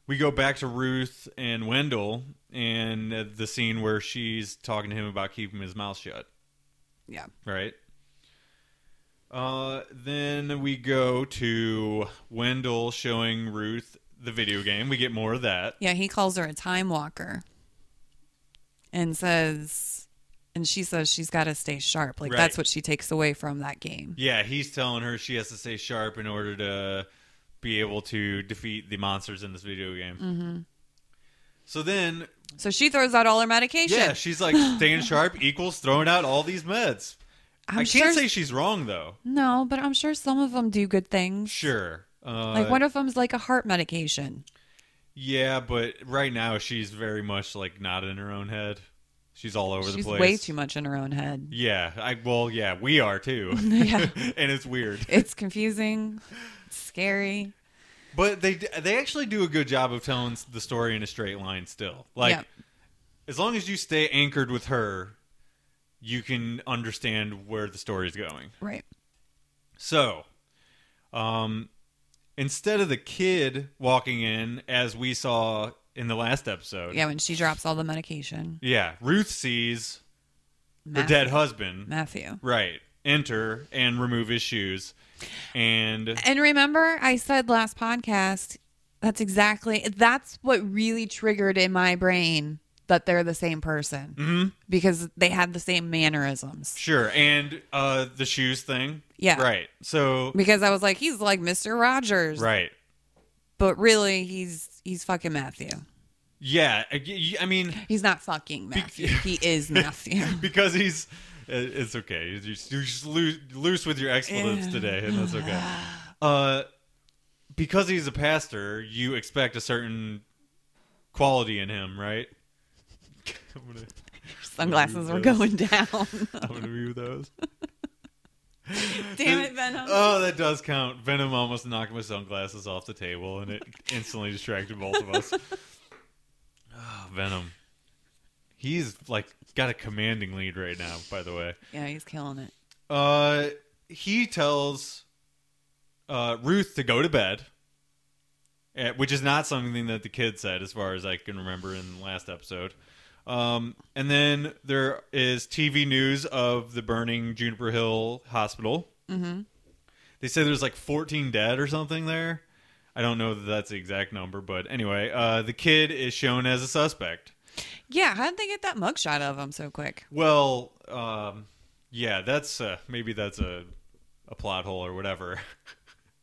we go back to Ruth and Wendell and the scene where she's talking to him about keeping his mouth shut Yeah. right? Uh, then we go to Wendell showing Ruth the video game. We get more of that. Yeah, he calls her a time walker and says, and she says she's got to stay sharp. Like, Right. that's what she takes away from that game. Yeah, he's telling her she has to stay sharp in order to be able to defeat the monsters in this video game. Mm-hmm. So then, So she throws out all her medication. yeah, she's like [laughs] staying sharp equals throwing out all these meds. I'm I can't say she's wrong though. No, but I'm sure some of them do good things. Sure. Uh, Like, one of them's like a heart medication. Yeah, but right now she's very much like not in her own head. She's all over the She's place. way too much in her own head. Yeah, I well, yeah, we are too. [laughs] Yeah. [laughs] and it's weird. It's confusing, it's scary. But they they actually do a good job of telling the story in a straight line still. Like as long as you stay anchored with her, you can understand where the story's going. Right. So, um instead of the kid walking in as we saw in the last episode. Yeah, when she drops all the medication. Yeah, Ruth sees her dead husband. Matthew. Right. Enter and remove his shoes. And And remember, I said last podcast, that's exactly that's what really triggered in my brain that they're the same person Mhm. because they had the same mannerisms. sure, and uh the shoes thing. Yeah. Right. So Because I was like, he's like Mr. Rogers, right. but really, he's he's fucking Matthew. Yeah, I mean He's not fucking Matthew. he is [laughs] Matthew. [laughs] because he's it's okay. You're just, you're just loose, loose with your expletives today, and that's okay. [sighs] Uh, because he's a pastor, you expect a certain quality in him, right? [laughs] Gonna, Sunglasses were those. going down. I'm gonna view those. [laughs] Damn it, Venom. Oh, that does count. Venom almost knocked my sunglasses off the table, and it [laughs] instantly distracted both of us. Oh, [laughs] Venom. He's like got a commanding lead right now. By the way, yeah, he's killing it. uh, he tells uh, Ruth to go to bed, eh, which is not something that the kid said, as far as I can remember in the last episode. Um, and then there is TV news of the burning Juniper Hill Hospital. Mm-hmm. They say there's like 14 dead or something there. I don't know that that's the exact number, but anyway, uh, the kid is shown as a suspect. Yeah, how did they get that mugshot of him so quick? Well, um, yeah, that's uh, maybe that's a a plot hole or whatever.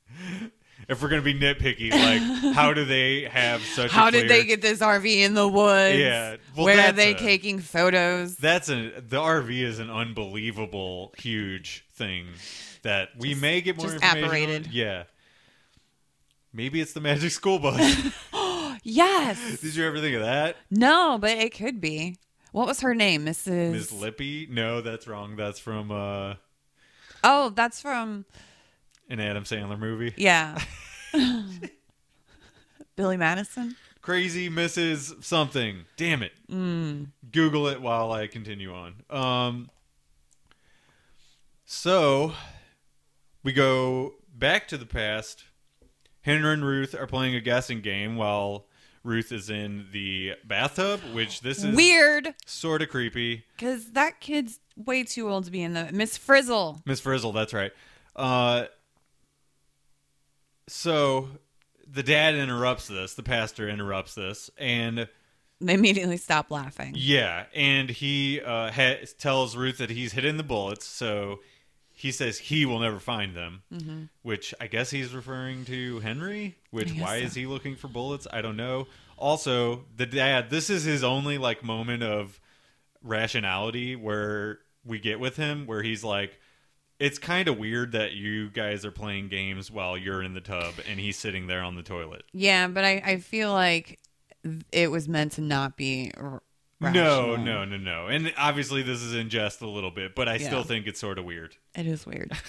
[laughs] if we're gonna be nitpicky, like how do they have [laughs] such? How a did they get this RV in the woods? Yeah, well, Where are they a- taking photos? That's a the RV is an unbelievable huge thing that we may get more just information. on. Yeah. Maybe it's the magic school bus. [laughs] [laughs] Yes. Did you ever think of that? no, but it could be. What was her name, Mrs. Miss Lippy? No, that's wrong. That's from uh, Oh, that's from an Adam Sandler movie. yeah. [laughs] [laughs] Billy Madison. Crazy Mrs. Something. Damn it. Mm. Google it while I continue on. Um, so we go back to the past. Henry and Ruth are playing a guessing game while Ruth is in the bathtub, which this is Weird, sort of creepy. because that kid's way too old to be in the Miss Frizzle. Miss Frizzle, that's right. Uh, so the dad interrupts this. The pastor interrupts this, and They immediately stop laughing. yeah, and he uh, ha- tells Ruth that he's hidden the bullets. So he says he will never find them, Mm-hmm. which I guess he's referring to Henry. Which why so. is he looking for bullets? I don't know. Also, the dad. This is his only like moment of rationality where we get with him, where he's like. It's kind of weird that you guys are playing games while you're in the tub and he's sitting there on the toilet. Yeah, but I, I feel like it was meant to not be. r- No, no, no, no. And obviously this is in jest a little bit, but I Yeah. still think it's sort of weird. It is weird. [laughs]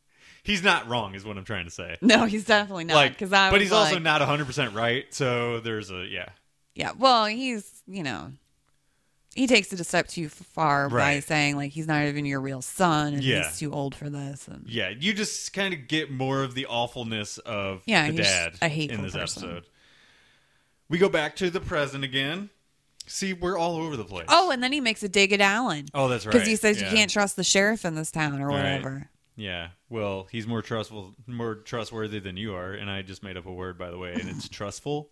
[laughs] He's not wrong, is what I'm trying to say. No, he's definitely not. like, Because I but he's also not 100 percent right. So there's a yeah, Yeah, well, he's you know, he takes it a step too far by Right. saying like he's not even your real son and Yeah. he's too old for this. And yeah. You just kind of get more of the awfulness of Yeah, the he's dad a hateful in this person. episode. We go back to the present again. See, we're all over the place. oh, and then he makes a dig at Alan oh, that's right. because he says Yeah. you can't trust the sheriff in this town or Right. whatever. Yeah. Well, he's more trustful, more trustworthy than you are, and I just made up a word by the way, and it's [laughs] trustful.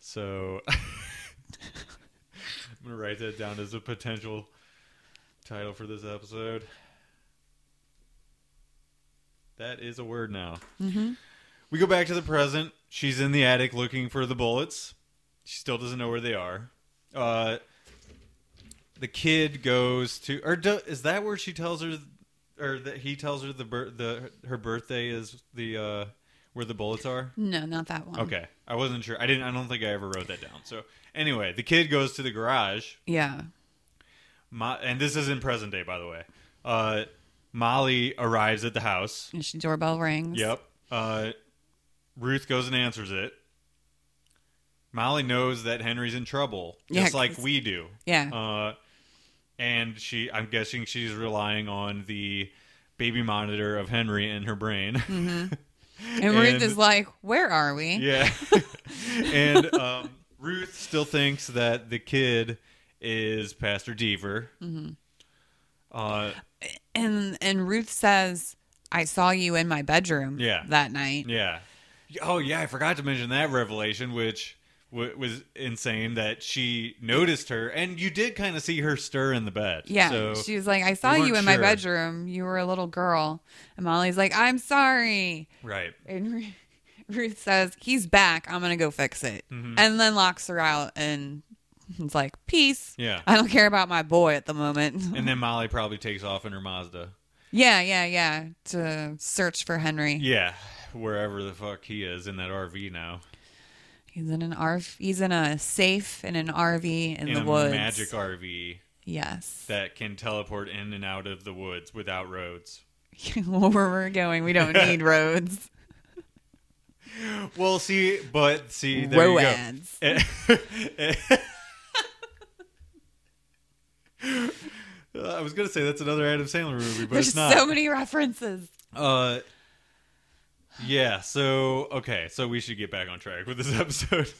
So [laughs] I'm gonna write that down as a potential title for this episode. That is a word now. Mm-hmm. We go back to the present. She's in the attic looking for the bullets. She still doesn't know where they are. Uh, the kid goes to, or do, is that where she tells her, or that he tells her the bir- the her birthday is the uh, where the bullets are? No, not that one. Okay, I wasn't sure. I didn't. I don't think I ever wrote that down. So anyway, the kid goes to the garage Yeah. Mo- and this is in present day, by the way. Uh, Molly arrives at the house. And she doorbell rings. Yep. Uh, Ruth goes and answers it. Molly knows that Henry's in trouble, Yeah, just like we do. Yeah. Uh, and she, I'm guessing she's relying on the baby monitor of Henry in her brain. Mm-hmm. [laughs] and Ruth is like, "Where are we?" yeah. [laughs] and um, Ruth still thinks that the kid is Pastor Deaver. Mm-hmm. Uh, And and Ruth says, "I saw you in my bedroom Yeah. that night." Yeah. Oh yeah, I forgot to mention that revelation, which w- was insane. That she noticed her, and you did kind of see her stir in the bed. Yeah, So, she was like, "I saw you in my bedroom. You were a little girl." And Molly's like, "I'm sorry." right. And Ru- [laughs] Ruth says, "He's back. I'm gonna go fix it," Mm-hmm. and then locks her out and it's like, "Peace. Yeah. I don't care about my boy at the moment." And then [laughs] Molly probably takes off in her Mazda. yeah, yeah, yeah, to search for Henry. Yeah, wherever the fuck he is in that RV now, He's in an RV. He's in a safe in an RV in, in the a woods. magic RV Yes. that can teleport in and out of the woods without roads. [laughs] Where we're going, we don't need [laughs] roads. Well, see, but see, there you go. Roads. [laughs] I was gonna say that's another Adam Sandler movie, but There's it's not. so many references. Uh, yeah. So okay, so we should get back on track with this [laughs] episode.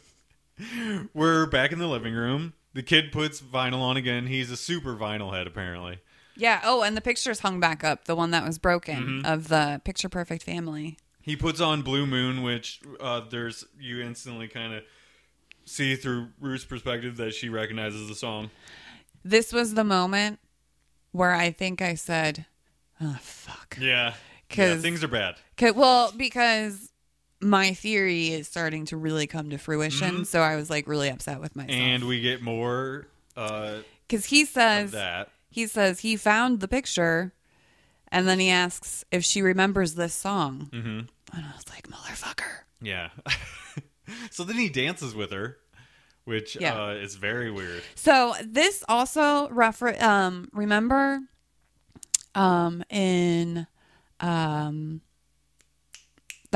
We're back in the living room. The kid puts vinyl on again. He's a super vinyl head, apparently. Yeah. Oh, and the picture's hung back up. The one that was broken Mm-hmm. of the picture perfect family. He puts on Blue Moon, which uh, there's you instantly kind of see through Ruth's perspective that she recognizes the song. This was the moment where I think I said, "Oh fuck." Yeah, yeah, 'Cause- things are bad. 'Cause- well, because my theory is starting to really come to fruition, so I was like really upset with myself. Mm-hmm. And we get more uh, because he says that. he says he found the picture, and then he asks if she remembers this song, hmm and I was like, "Motherfucker." Yeah. [laughs] so then he dances with her, which Yeah. uh, is very weird. So this also refer um remember um in um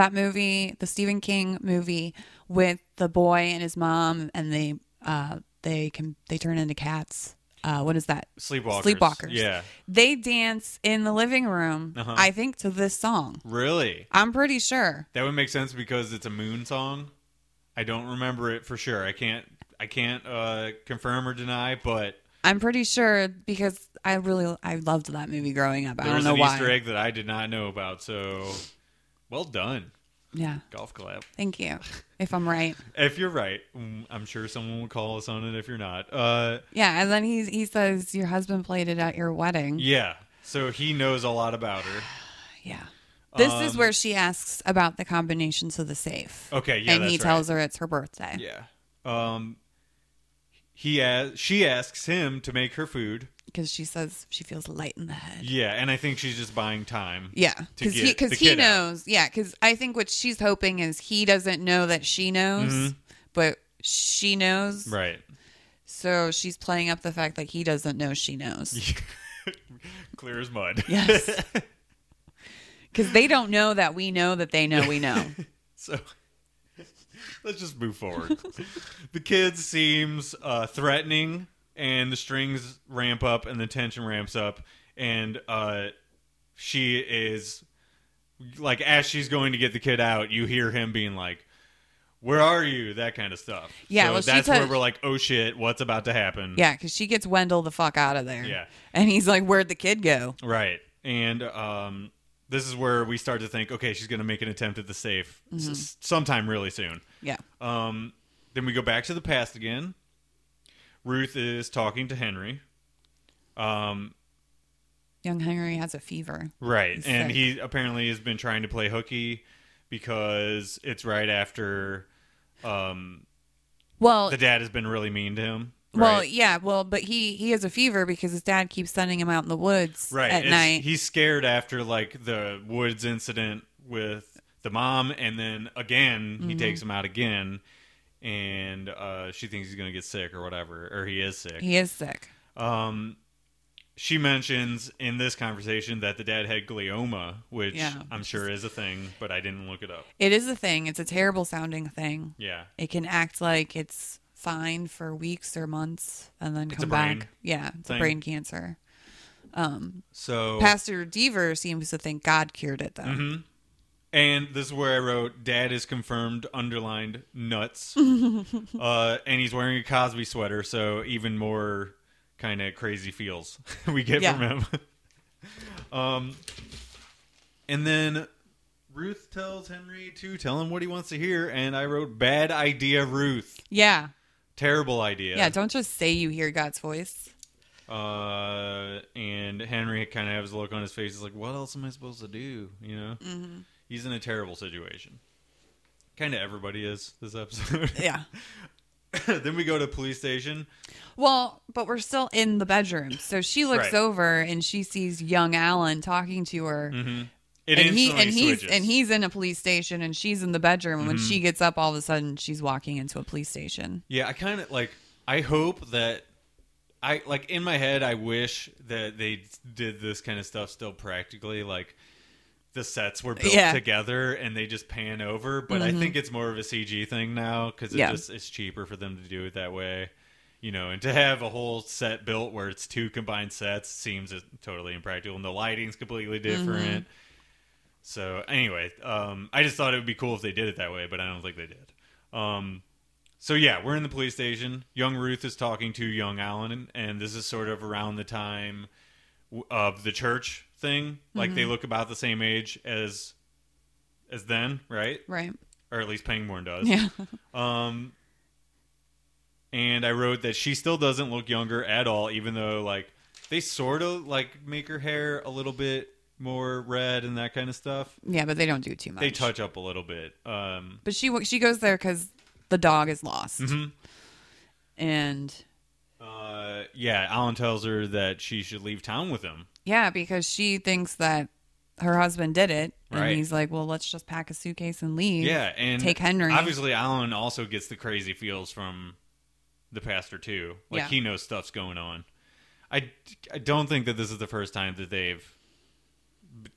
that movie, the Stephen King movie with the boy and his mom and they uh they can they turn into cats. Uh what is that? Sleepwalkers. Sleepwalkers. Yeah. They dance in the living room, Uh-huh. I think to this song. Really? I'm pretty sure. That would make sense because it's a moon song. I don't remember it for sure. I can't I can't uh, confirm or deny, but I'm pretty sure because I really I loved that movie growing up. I there don't was know an why. Easter egg that I did not know about. So, well done, Yeah. golf clap. Thank you. [laughs] If I'm right. If you're right, mm, I'm sure someone will call us on it. If you're not, uh, Yeah, and then he he says your husband played it at your wedding. yeah. So he knows a lot about her. [sighs] Yeah. This is Um, where she asks about the combinations of the safe. Okay, yeah, and he that's tells her it's her birthday. Yeah. Um. He as she asks him to make her food. Because she says she feels light in the head. Yeah, and I think she's just buying time. Yeah, because he because he kid out. knows. Yeah, because I think what she's hoping is he doesn't know that she knows, Mhm. but she knows. Right. So she's playing up the fact that he doesn't know she knows. [laughs] Clear as mud. Yes. [laughs] Because they don't know that we know that they know we know. [laughs] So let's just move forward. the kid seems uh, threatening, and the strings ramp up, and the tension ramps up, and uh, she is like, as she's going to get the kid out, you hear him being like, "Where are you?" That kind of stuff. Yeah, so well, that's said- where we're like, "Oh shit, what's about to happen?" Yeah, because she gets Wendell the fuck out of there. Yeah. And he's like, Where'd the kid go? Right. And um, this is where we start to think, okay, she's going to make an attempt at the safe Mm-hmm. s- sometime really soon. Yeah. Um, then we go back to the past again. Ruth is talking to Henry. Um, Young Henry has a fever. right. He's and sick. he apparently has been trying to play hooky because it's right after um, Well, the dad has been really mean to him. well, yeah, well, but he he has a fever because his dad keeps sending him out in the woods right. at It's- night. He's scared after like the woods incident with the mom, and then again Mm-hmm. he takes him out again, and uh, she thinks he's gonna get sick or whatever, or he is sick. he is sick. Um, she mentions in this conversation that the dad had glioma, which Yeah. I'm sure is a thing, but I didn't look it up. It is a thing. It's a terrible sounding thing. Yeah. It can act like it's fine for weeks or months and then It's come back. Yeah, it's thing. a brain cancer. So Pastor Deaver seems to think God cured it though. Mm-hmm. And this is where I wrote, "Dad is confirmed." Underlined nuts, [laughs] uh, and he's wearing a Cosby sweater, so even more kind of crazy feels [laughs] we get Yeah. from him. [laughs] um, and then Ruth tells Henry to tell him what he wants to hear, and I wrote, "Bad idea, Ruth. Yeah. Terrible idea." Yeah, don't just say you hear God's voice. Uh, and Henry kind of has a look on his face. He's like, "What else am I supposed to do?" You know, mm-hmm. He's in a terrible situation. Kind of everybody is this episode. [laughs] Yeah. [laughs] then we go to police station. Well, but we're still in the bedroom. So she looks Right. over and she sees young Alan talking to her. It and he instantly and he's switches. and he's in a police station and she's in the bedroom and when Mm-hmm. she gets up all of a sudden she's walking into a police station. yeah. I kind of like. I hope that I like in my head. I wish that they did this kind of stuff still practically, like. The sets were built Yeah. together and they just pan over, but I think it's more of a CG thing now because it Yeah. just it's cheaper for them to do it that way. you know, and to have a whole set built where it's two combined sets seems totally impractical, and the lighting's completely different. So anyway, um, I just thought it would be cool if they did it that way, but I don't think they did. Um, so yeah, we're in the police station. Young Ruth is talking to young Alan, and, and this is sort of around the time w- of the church thing. Like they look about the same age as as then, right? Right. Or at least Pangborn does. Yeah. [laughs] Um, and I wrote that she still doesn't look younger at all, even though like they sort of like make her hair a little bit more red and that kind of stuff. Yeah, but they don't do too much. They touch up a little bit. Um, But she she goes there because the dog is lost, mm-hmm. and uh, yeah, Alan tells her that she should leave town with him. yeah, because she thinks that her husband did it, and Right. he's like, "Well, let's just pack a suitcase and leave." Yeah, and take Henry. Obviously, Alan also gets the crazy feels from the pastor too. Like Yeah. he knows stuff's going on. I, I don't think that this is the first time that they've,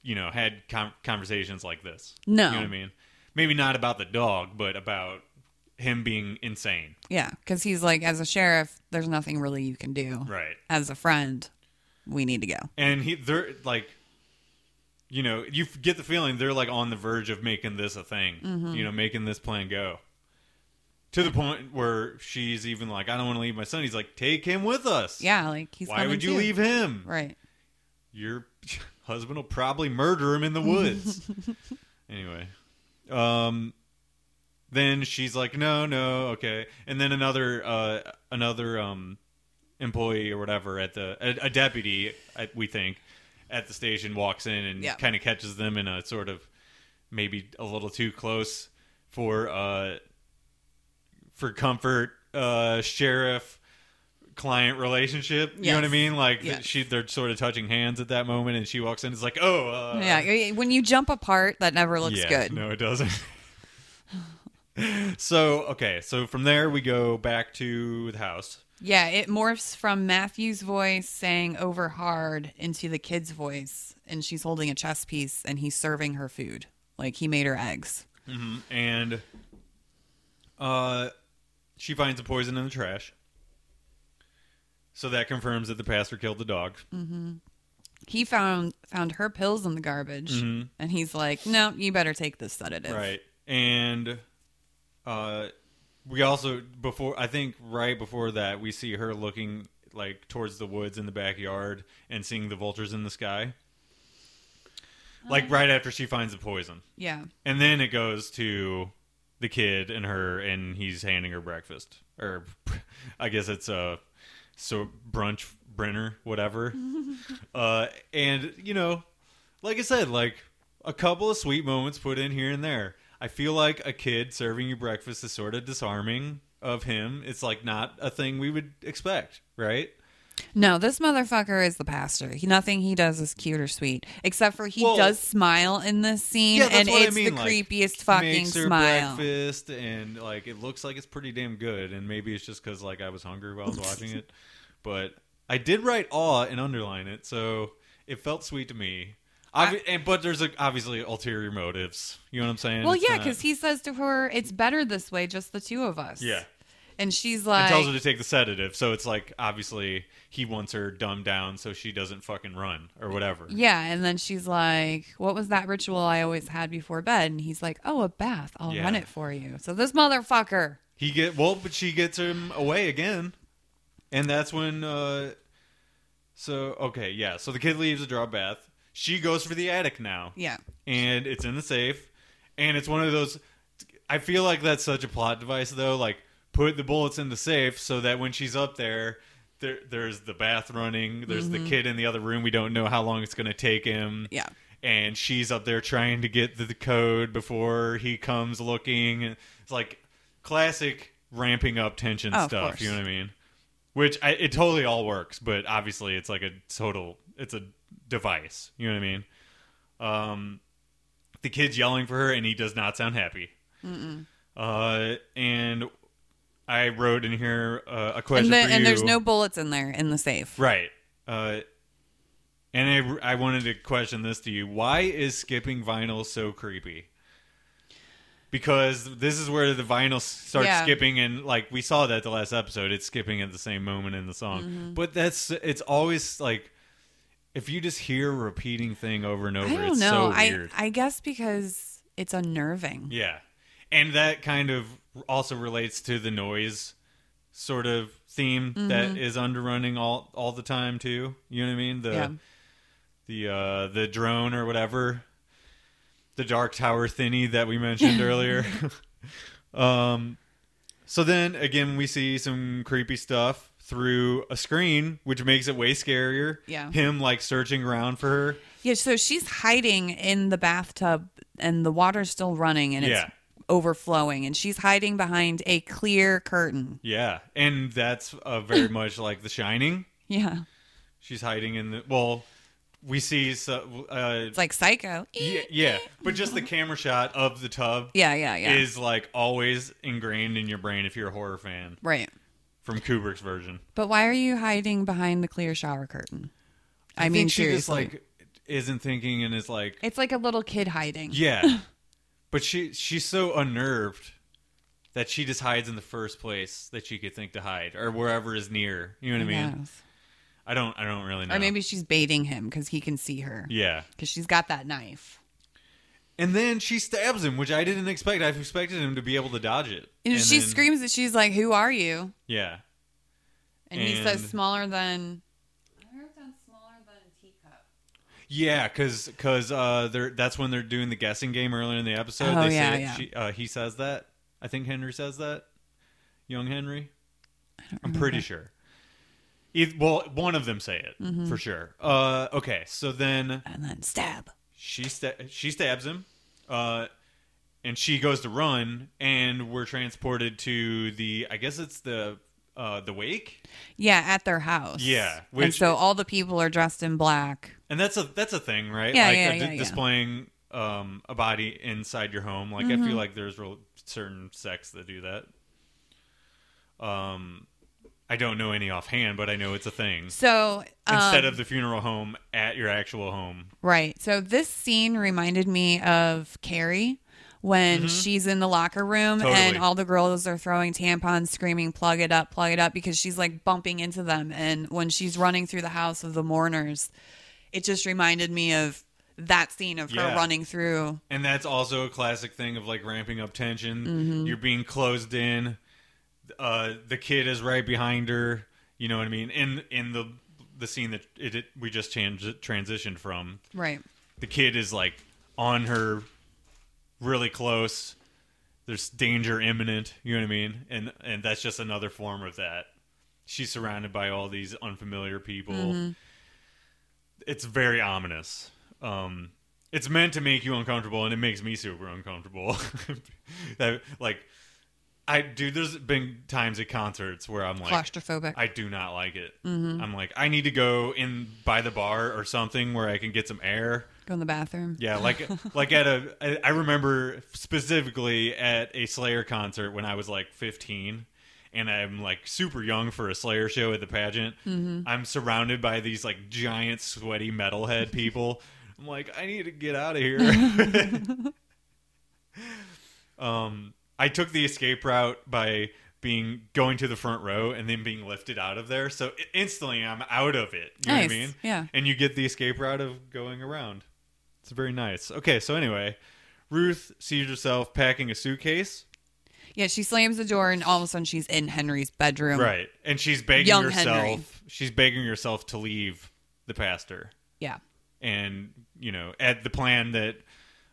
you know, had com- conversations like this. No. you know what I mean. Maybe not about the dog, but about him being insane. yeah, because he's like, as a sheriff, there's nothing really you can do. Right. As a friend, we need to go. and he they're like you know you get the feeling they're like on the verge of making this a thing Mm-hmm. you know making this plan go to the point where she's even like i don't want to leave my son he's like take him with us Yeah, like he's. why would you too. leave him Right. your [laughs] husband will probably murder him in the woods [laughs] anyway um then she's like no no okay and then another uh another um employee or whatever at the a, a deputy I, we think at the station walks in and Yeah. kind of catches them in a sort of maybe a little too close for uh for comfort uh sheriff client relationship you know what i Yes. mean like th- Yes. she they're sort of touching hands at that moment and she walks in it's like oh uh, yeah, when you jump apart, that never looks yeah, good. No, it doesn't. [laughs] so okay, so from there we go back to the house. Yeah, it morphs from Matthew's voice saying over hard into the kid's voice, and she's holding a chess piece and he's serving her food. Like he made her eggs. and uh, she finds the poison in the trash. So that confirms that the pastor killed the dog. Mm-hmm. He found found her pills in the garbage, and he's like, "No, you better take this sedative." Mm-hmm. Right, and uh, we also before I think right before that we see her looking like towards the woods in the backyard and seeing the vultures in the sky. Like right after she finds the poison. Yeah. And then it goes to the kid and her, and he's handing her breakfast, or [laughs] I guess it's a so brunch Brenner, whatever. [laughs] uh, and you know, like I said, like a couple of sweet moments put in here and there. I feel like a kid serving you breakfast is sort of disarming of him. It's like not a thing we would expect, right? No, this motherfucker is the pastor. He, nothing he does is cute or sweet, except for he Well- does smile in this scene, Yeah, and what I it's mean, the like, creepiest fucking smile. breakfast and like it looks like it's pretty damn good and maybe it's just because like i was hungry while i was watching it [laughs] but I did write awe and underline it, so it felt sweet to me. Obvi- and but there's a, obviously ulterior motives. You know what I'm saying? Well, It's yeah, because he says to her, "It's better this way, just the two of us." yeah, and she's and like, tells her to take the sedative. So it's like obviously he wants her dumbed down so she doesn't fucking run or whatever. "Yeah," and then she's like, "What was that ritual I always had before bed?" And he's like, "Oh, a bath. I'll Yeah. run it for you." So this motherfucker. He get well, but she gets him away again, and that's when. uh So okay, yeah. So the kid leaves the draw bath. She goes for the attic now. Yeah. and it's in the safe. And it's one of those i feel like that's such a plot device though. Like put the bullets in the safe so that when she's up there there there's the bath running. There's the mm-hmm. kid in the other room. We don't know how long it's going to take him. Yeah. and she's up there trying to get the, the code before he comes looking. It's like classic ramping up tension Oh, stuff you know what i mean? Which I, it totally all works but obviously it's like a total it's a device you know what i mean um the kid's yelling for her and he does not sound happy uh and i wrote in here uh, a question And, for and there's no bullets in there in the safe. Right. Uh, and I, I wanted to question this to you. Why is skipping vinyl so creepy? Because this is where the vinyl starts Yeah. skipping, and like we saw that the last episode, it's skipping at the same moment in the song. But that's it's always like if you just hear a repeating thing over and over, I don't it's know. so I weird. I guess because it's unnerving. Yeah. And that kind of also relates to the noise sort of theme Mm-hmm. that is underrunning all all the time too. You know what I mean? The Yeah. the uh the drone or whatever. The dark tower thingy that we mentioned [laughs] earlier. [laughs] um so then again we see some creepy stuff through a screen which makes it way scarier. Yeah. Him like searching around for her. Yeah, so she's hiding in the bathtub and the water's still running and Yeah. it's overflowing and she's hiding behind a clear curtain. Yeah. And that's uh, very [clears throat] much like The Shining. Yeah. She's hiding in the well. We see so, uh, It's like psycho. yeah, yeah, but just the camera shot of the tub Yeah, yeah, yeah. is like always ingrained in your brain if you're a horror fan right. From Kubrick's version. But why are you hiding behind the clear shower curtain? I, mean, think she seriously. just like isn't thinking and is like, it's like a little kid hiding. yeah, [laughs] but she she's so unnerved that she just hides in the first place that she could think to hide or wherever is near. You know what I mean? Yes. I don't I don't really know. Or maybe she's baiting him because he can see her. yeah. Because she's got that knife. And then she stabs him, which I didn't expect. I expected him to be able to dodge it. And, she then- screams that she's like, Who are you? Yeah. And, he says, Smaller than. I wrote down smaller than a teacup. Yeah, because because uh, they're that's when they're doing the guessing game earlier in the episode. Oh, they yeah, say yeah. She, uh, he says that. I think Henry says that. Young Henry. I don't I'm pretty remember. sure. Eith- well, one of them say it Mm-hmm. for sure. Uh, okay, so then And then stab. She sta- she stabs him, uh, and she goes to run, and we're transported to the. I guess it's the uh, the wake, Yeah, at their house. Yeah, and so all the people are dressed in black. and that's a that's a thing, right? Yeah, like yeah, uh, yeah, d- yeah. displaying um, a body inside your home. Like I Mm-hmm. feel like there's real certain sects that do that. Um, I don't know any offhand, but I know it's a thing. So Instead um, of the funeral home at your actual home. Right. So this scene reminded me of Carrie when she's in the locker room Mm-hmm. Totally. and all the girls are throwing tampons, screaming, plug it up, plug it up, because she's like bumping into them. And when she's running through the house of the mourners, it just reminded me of that scene of Yeah. her running through. And that's also a classic thing of like ramping up tension. Mm-hmm. You're being closed in. Uh, the kid is right behind her. You know what I mean? In in the the scene that it, it we just changed transitioned from, Right. the kid is like on her really close. There's danger imminent. You know what I mean? And and that's just another form of that. She's surrounded by all these unfamiliar people. It's very ominous. Um, it's meant to make you uncomfortable, and it makes me super uncomfortable. [laughs] that like, I dude, there's been times at concerts where I'm like, Claustrophobic. I do not like it. I'm like, I need to go in by the bar or something where I can get some air. Go in the bathroom. Yeah, like [laughs] like at a. I remember specifically at a Slayer concert when I was like 15 and I'm like super young for a Slayer show at the pageant. Mm-hmm. I'm surrounded by these like giant sweaty metalhead people. I'm like, I need to get out of here. [laughs] [laughs] um, I took the escape route by being going to the front row and then being lifted out of there. So instantly I'm out of it. You know what I Nice, mean? yeah. And you get the escape route of going around. It's very nice. Okay, so anyway, Ruth sees herself packing a suitcase. Yeah, she slams the door, and all of a sudden she's in Henry's bedroom. Right. And she's begging Young herself Henry. she's begging herself to leave the pastor. Yeah. And, you know, at the plan that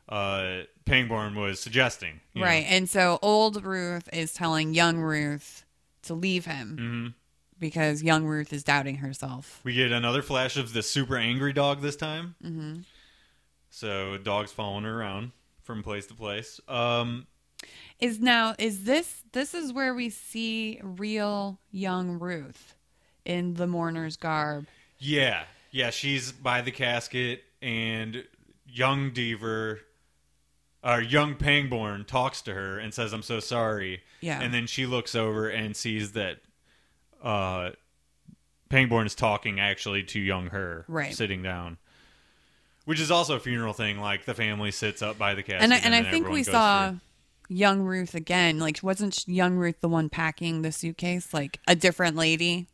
uh Pangborn was suggesting. you know. Right. And so old Ruth is telling young Ruth to leave him Mhm. because young Ruth is doubting herself. We get another flash of the super angry dog this time. hmm So dog's following her around from place to place. Um, Is now is this this is where we see real young Ruth in the mourner's garb. yeah, yeah, she's by the casket, and young Deaver, or young Pangborn, talks to her and says, "I'm so sorry." Yeah. and then she looks over and sees that uh, Pangborn is talking actually to young her, Right. sitting down. Which is also a funeral thing. Like the family sits up by the casket, and I, and I think we saw through. young Ruth again. Like wasn't young Ruth the one packing the suitcase? Like a different lady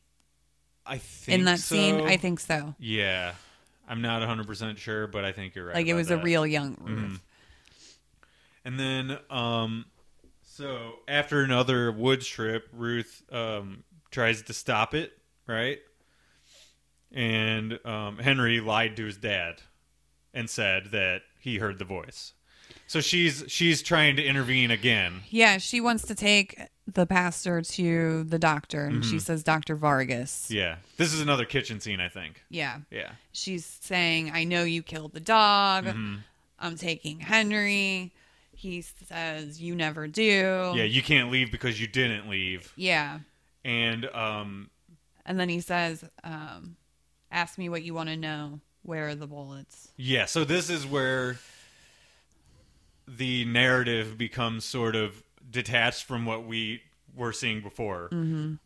I think in that so. scene? I think so. Yeah. I'm not 100% sure, but I think you're right. Like it was a real young Ruth. Mhm. And then, um, so after another woods trip, Ruth um, tries to stop it, right? And um, Henry lied to his dad and said that he heard the voice. So she's she's trying to intervene again. Yeah, she wants to take the pastor to the doctor, and she says Doctor Vargas. Mm-hmm. Yeah, this is another kitchen scene, I think. Yeah. Yeah, She's saying, I know you killed the dog. Mm-hmm. I'm taking Henry. He says, You never do. yeah. You can't leave because you didn't leave, Yeah. and um, And then he says, um, Ask me what you want to know. Where are the bullets? Yeah, so this is where the narrative becomes sort of detached from what we were seeing before,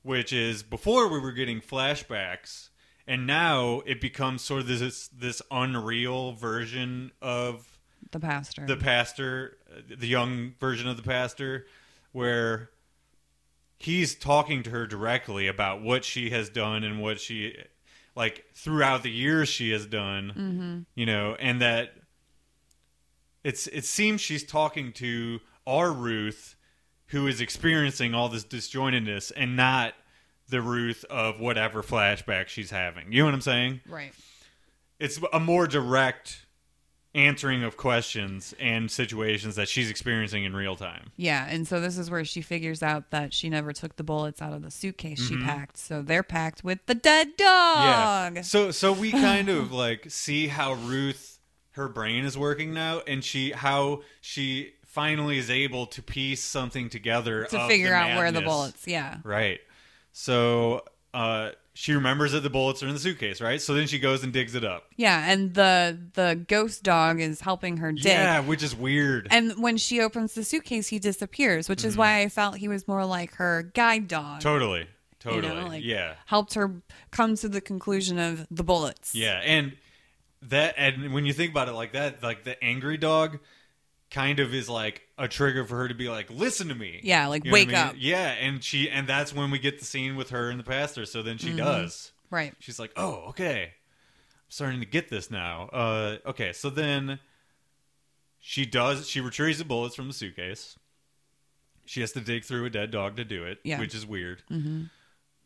which is before we were getting flashbacks, and now it becomes sort of this this unreal version of The pastor. the pastor, the young version of the pastor, where he's talking to her directly about what she has done and what she like throughout the years she has done Mm-hmm. you know and that it's it seems she's talking to our ruth who is experiencing all this disjointedness and not the ruth of whatever flashback she's having you know what i'm saying right. it's a more direct answering of questions and situations that she's experiencing in real time. Yeah. And so this is where she figures out that she never took the bullets out of the suitcase she packed. So they're packed with the dead dog. Yeah. So so we kind of [laughs] like see how Ruth her brain is working now and she how she finally is able to piece something together to of figure out where the bullets. Yeah. Right. So uh she remembers that the bullets are in the suitcase, right? So then she goes and digs it up. Yeah. And the the ghost dog is helping her dig. Yeah, which is weird. And when she opens the suitcase, he disappears, which Mm-hmm. is why I felt he was more like her guide dog. totally. you Totally. know, like yeah. helped her come to the conclusion of the bullets. Yeah, and that and when you think about it like that, like the angry dog kind of is like a trigger for her to be like, listen to me. Yeah, like, You know what I wake mean? up. Yeah, and she and that's when we get the scene with her and the pastor. So then she does. Right. She's like, oh, okay, I'm starting to get this now. Uh, okay, so then she does. She retrieves the bullets from the suitcase. She has to dig through a dead dog to do it, Yeah. which is weird. Mm-hmm.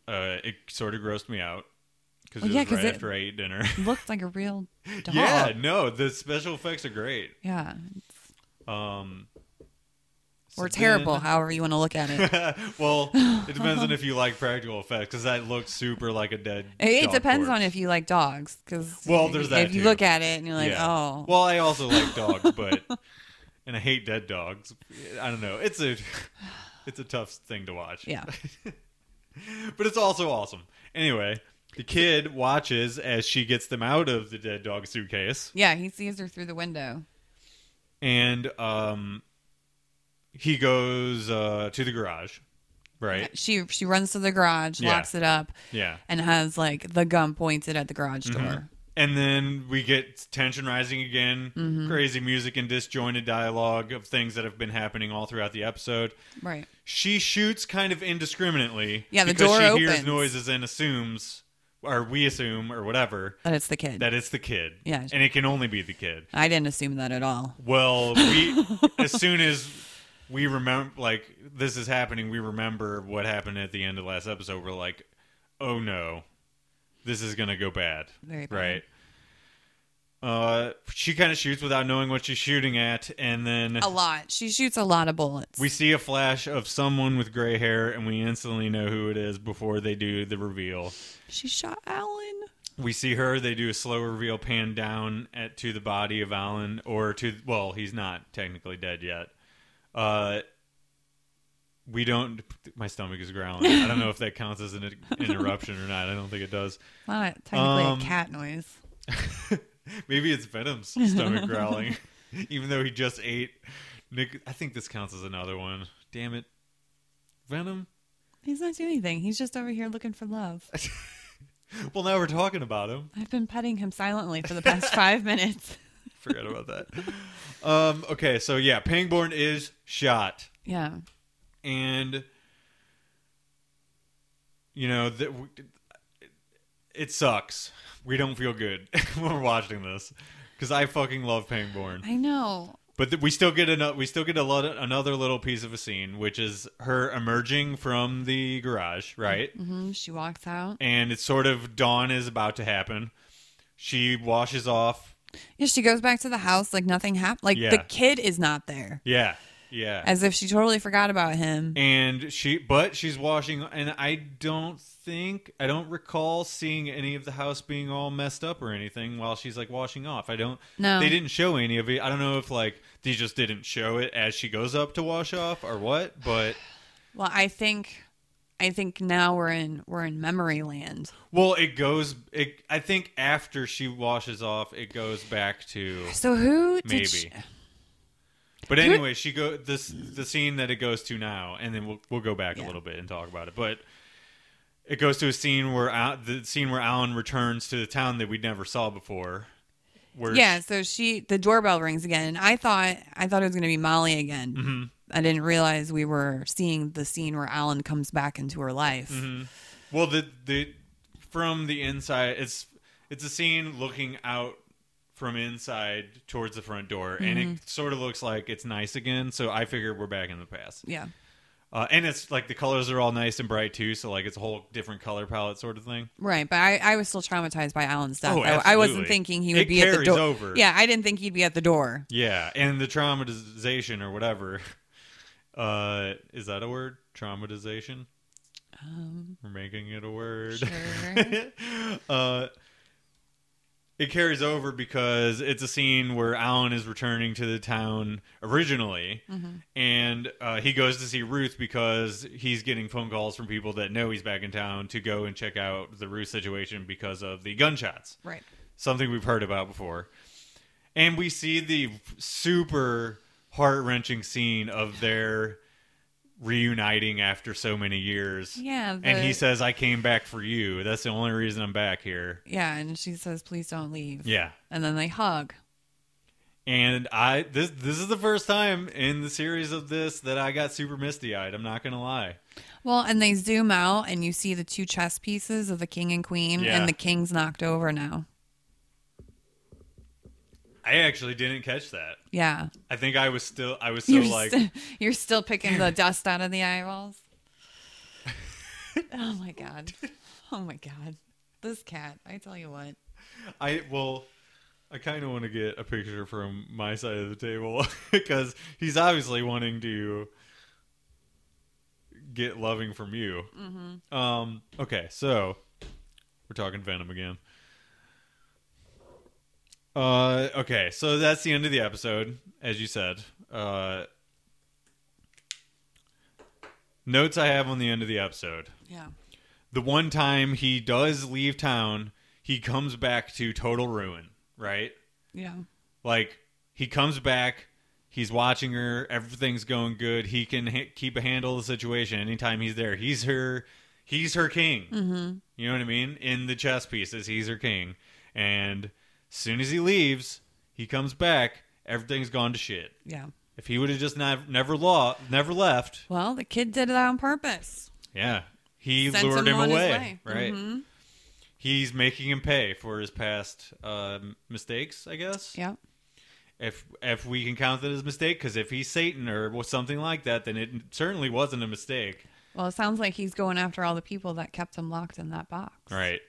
Uh, it sort of grossed me out because Well, it yeah, was 'cause right it- after I ate dinner. Looked like a real [laughs] dog. Yeah, no, the special effects are great. Yeah. Um, Or terrible, then- however you want to look at it. [laughs] well, it [laughs] depends on if you like practical effects because that looks super like a dead. It, it depends corpse. on if you like dogs, because Well, there's that If you look at it and you're like, Yeah. oh, Well, I also like dogs, [laughs] but and I hate dead dogs. I don't know. It's a it's a tough thing to watch. yeah, but it's also awesome. Anyway, the kid watches as she gets them out of the dead dog suitcase. yeah. He sees her through the window. And um, he goes uh, to the garage, right? She she runs to the garage, Yeah. locks it up, Yeah. and has like the gun pointed at the garage Mm-hmm. door. And then we get tension rising again, Mm-hmm. crazy music and disjointed dialogue of things that have been happening all throughout the episode. Right. She shoots kind of indiscriminately. Yeah, the because door she hears opens. noises and assumes, or we assume, or whatever, That it's the kid. that it's the kid. Yeah. And it can only be the kid. I didn't assume that at all. Well, we [laughs] as soon as we remember, like this is happening, we remember what happened at the end of the last episode. We're like, oh no, this is gonna go bad. Very bad. Right. Uh, she kind of shoots without knowing what she's shooting at, and then A lot. She shoots a lot of bullets. we see a flash of someone with gray hair, and we instantly know who it is before they do the reveal. she shot Alan. We see her. They do a slow reveal, pan down at to the body of Alan, or to well, he's not technically dead yet. Uh, we don't. My stomach is growling. I don't know if that counts as an interruption or not. I don't think it does. Not technically Um, a cat noise. [laughs] [laughs] Maybe it's Venom's stomach [laughs] growling, [laughs] even though he just ate. Nick, I think this counts as another one. Damn it, Venom. He's not doing anything. He's just over here looking for love. Well, now we're talking about him. I've been petting him silently for the past five minutes. Forgot about that. Um, okay, so yeah, Pangborn is shot. Yeah. and you know that it sucks. We don't feel good [laughs] when we're watching this because I fucking love Pangborn. I know. But th- we still get another we still get a lot another little piece of a scene, which is her emerging from the garage, right? hmm She walks out. And it's sort of dawn is about to happen. She washes off. Yeah, she goes back to the house like nothing happened. Like Yeah. the kid is not there, Yeah, yeah. as if she totally forgot about him. and she but she's washing and i don't think i don't recall seeing any of the house being all messed up or anything while she's like washing off. I don't No. they didn't show any of it. I don't know if like they just didn't show it as she goes up to wash off or what but [sighs] Well, I think, I think now we're in we're in memory land. well it goes it i think after she washes off it goes back to So who maybe. she- but anyway she go this the scene that it goes to now and then we'll, we'll go back a little bit and talk about it. But it goes to a scene where Al, the scene where Alan returns to the town that we never saw before where Yeah, so she the doorbell rings again, and I thought I thought it was going to be Molly again. Mm-hmm. I didn't realize we were seeing the scene where Alan comes back into her life. Mm-hmm. well the the from the inside it's it's a scene looking out from inside towards the front door and Mm-hmm. it sort of looks like it's nice again so I figured we're back in the past Yeah, uh, and it's like the colors are all nice and bright too so like it's a whole different color palette sort of thing right. But I, I was still traumatized by Alan's death. Oh, I, I wasn't absolutely. thinking he would It be at the carries door. over. Yeah, I didn't think he'd be at the door. Yeah, and the traumatization or whatever. [laughs] Uh, is that a word? Traumatization. Um, We're making it a word. Sure. [laughs] uh, it carries over because it's a scene where Alan is returning to the town originally, Mm-hmm. and uh, he goes to see Ruth because he's getting phone calls from people that know he's back in town to go and check out the Ruth situation because of the gunshots right. something we've heard about before. And we see the super heart wrenching scene of their reuniting after so many years. Yeah, and he says, I came back for you. That's the only reason I'm back here. Yeah, and she says, "Please don't leave." Yeah. and then they hug. And I this this is the first time in the series of this that I got super misty eyed. I'm not gonna lie. Well, and they zoom out, and you see the two chess pieces of the king and queen, Yeah. and the king's knocked over now. I actually didn't catch that. Yeah, I think I was still I was so you're like st- you're still picking the [laughs] dust out of the eyeballs. oh my god! Oh my god! This cat, I tell you what. I well, I kind of want to get a picture from my side of the table [laughs] because he's obviously wanting to get loving from you. Mm-hmm. Um. Okay, so we're talking Venom again. Uh. Okay, so that's the end of the episode, as you said. Uh. Notes I have on the end of the episode Yeah. the one time he does leave town, he comes back to total ruin, right? Yeah. Like he comes back, He's watching her. Everything's going good. He can ha- keep a handle of the situation anytime he's there. He's her. He's her king. Mm-hmm. You know what I mean? In the chess pieces, he's her king. And soon as he leaves, he comes back. Everything's gone to shit. Yeah. If he would have just not, never law, never left, Well, the kid did it on purpose. yeah, he Sent lured him him away. way. Right. Mhm. He's making him pay for his past uh, mistakes, I guess. Yeah. If if we can count that as a mistake, because if he's Satan or something like that, then it certainly wasn't a mistake. Well, it sounds like he's going after all the people that kept him locked in that box. Right.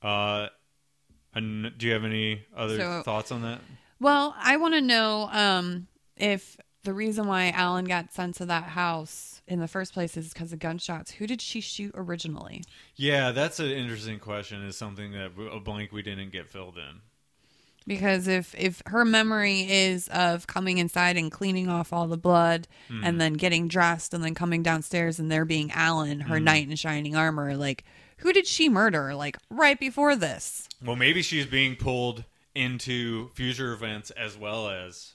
Uh, and do you have any other So- thoughts on that? Well, I want to know um, if the reason why Alan got sent to that house in the first place is because of gunshots. Who did she shoot originally? Yeah, that's an interesting question. Is something that a blank we didn't get filled in. Because if if her memory is of coming inside and cleaning off all the blood Hmm. and then getting dressed and then coming downstairs and there being Alan, her Hmm. knight in shining armor, like who did she murder? Like right before this? Well, maybe she's being pulled into future events as well as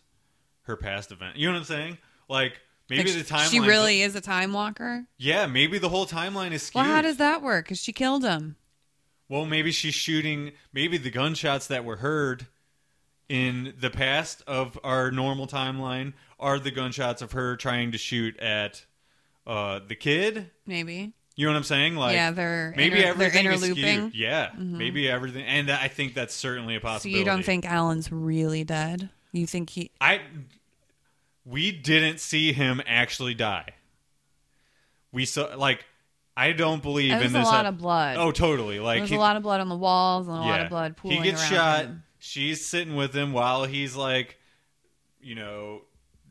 her past event. You know what I'm saying? Like maybe Like, the time She really is a time walker. Yeah, maybe the whole timeline is skewed. Well, how does that work? Because she killed him. Well, maybe she's shooting. Maybe the gunshots that were heard in the past of our normal timeline are the gunshots of her trying to shoot at uh, the kid. Maybe. You know what I'm saying? Like, yeah, they're maybe inter- they're everything is interlooping. Mm-hmm. Yeah, maybe everything, and I think that's certainly a possibility. So you don't think Alan's really dead? You think he? I? We didn't see him actually die. We saw like I don't believe in a lot ep- of blood. Oh, totally. Like There's he- a lot of blood on the walls and a lot of blood pooling He gets shot. him. She's sitting with him while he's like, you know,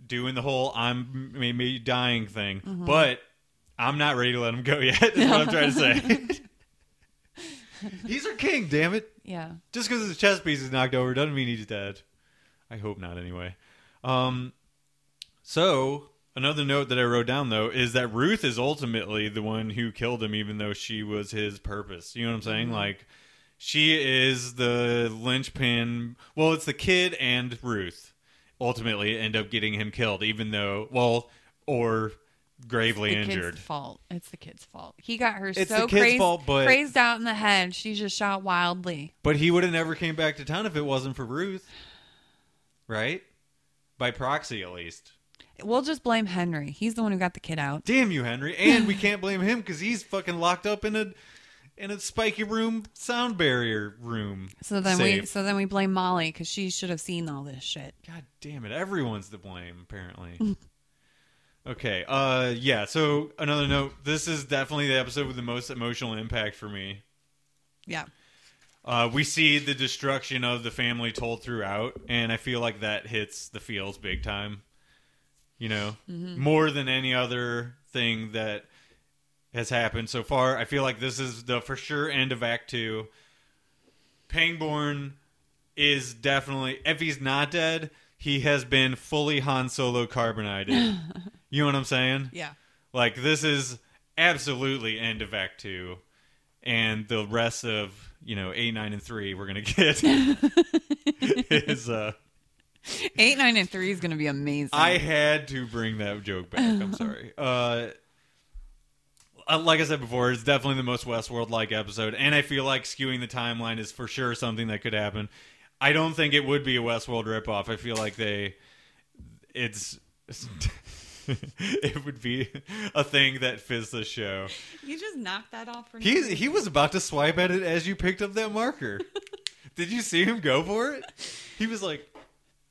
doing the whole "I'm maybe dying" thing. Mm-hmm. But I'm not ready to let him go yet. [laughs] Is what I'm trying to say. [laughs] he's our king. Damn it! Yeah. Just because his chest piece is knocked over doesn't mean he's dead. I hope not. Anyway. Um. So another note that I wrote down though is that Ruth is ultimately the one who killed him, even though she was his purpose. You know what I'm saying? Like she is the linchpin. Well, it's the kid and Ruth ultimately end up getting him killed, even though well, or gravely the injured. kid's fault. It's the kid's fault. He got her It's so the kid's crazed, fault, but- crazed out in the head. She just shot wildly. But he would have never came back to town if it wasn't for Ruth, right? By proxy, at least. We'll just blame Henry. He's the one who got the kid out. Damn you, Henry! And we can't blame him because he's fucking locked up in a in a spiky room, sound barrier room. So then we so then we blame Molly because she should have seen all this shit. God damn it! Everyone's to blame, apparently. [laughs] okay. Uh, yeah. So another note: this is definitely the episode with the most emotional impact for me. Yeah. Uh, we see the destruction of the family told throughout, and I feel like that hits the feels big time. You know, more than any other thing that has happened so far. I feel like this is the for sure end of Act Two. Pangborn is definitely, if he's not dead, he has been fully Han Solo carbonated. [laughs] you know what I'm saying? Yeah. Like this is absolutely end of Act Two, and the rest of you know eight, nine, and three we're gonna get [laughs] is. Uh, Eight, nine, and three is going to be amazing. I had to bring that joke back. I'm [laughs] sorry. Uh, uh, like I said before, it's definitely the most Westworld like episode, and I feel like skewing the timeline is for sure something that could happen. I don't think it would be a Westworld ripoff. I feel like they, it's. [laughs] it would be a thing that fits the show. you just knocked that off for He he was about to swipe at it as you picked up that marker. [laughs] Did you see him go for it? He was like,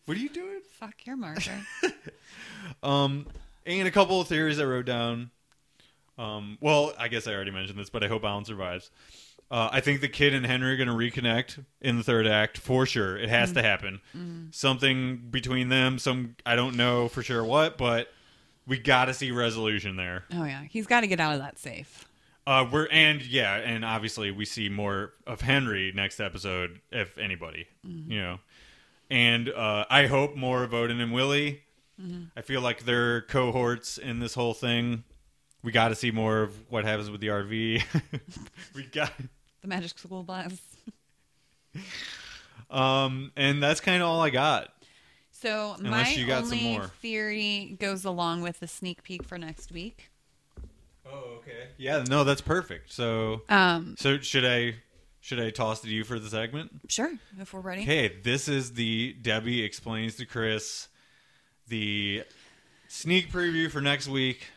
"What are you doing?" Fuck your marker. [laughs] Um, and a couple of theories I wrote down. Um, well, I guess I already mentioned this, but I hope Alan survives. Uh, I think the kid and Henry are going to reconnect in the third act for sure. It has to happen. Something between them. Some I don't know for sure what, but we got to see resolution there. oh yeah, he's got to get out of that safe. Uh, we're and yeah, and obviously we see more of Henry next episode, if anybody, you know. And uh, I hope more of Odin and Willie. I feel like they're cohorts in this whole thing. We got to see more of what happens with the RV. [laughs] we got, The magic school bus. [laughs] um, and that's kind of all I got. So Unless my you got some only more. theory goes along with the sneak peek for next week. Oh, okay. Yeah, no, that's perfect. So, Um, so should I should I toss it to you for the segment? Sure, if we're ready. Okay, this is the Debbie explains to Chris the sneak preview for next week.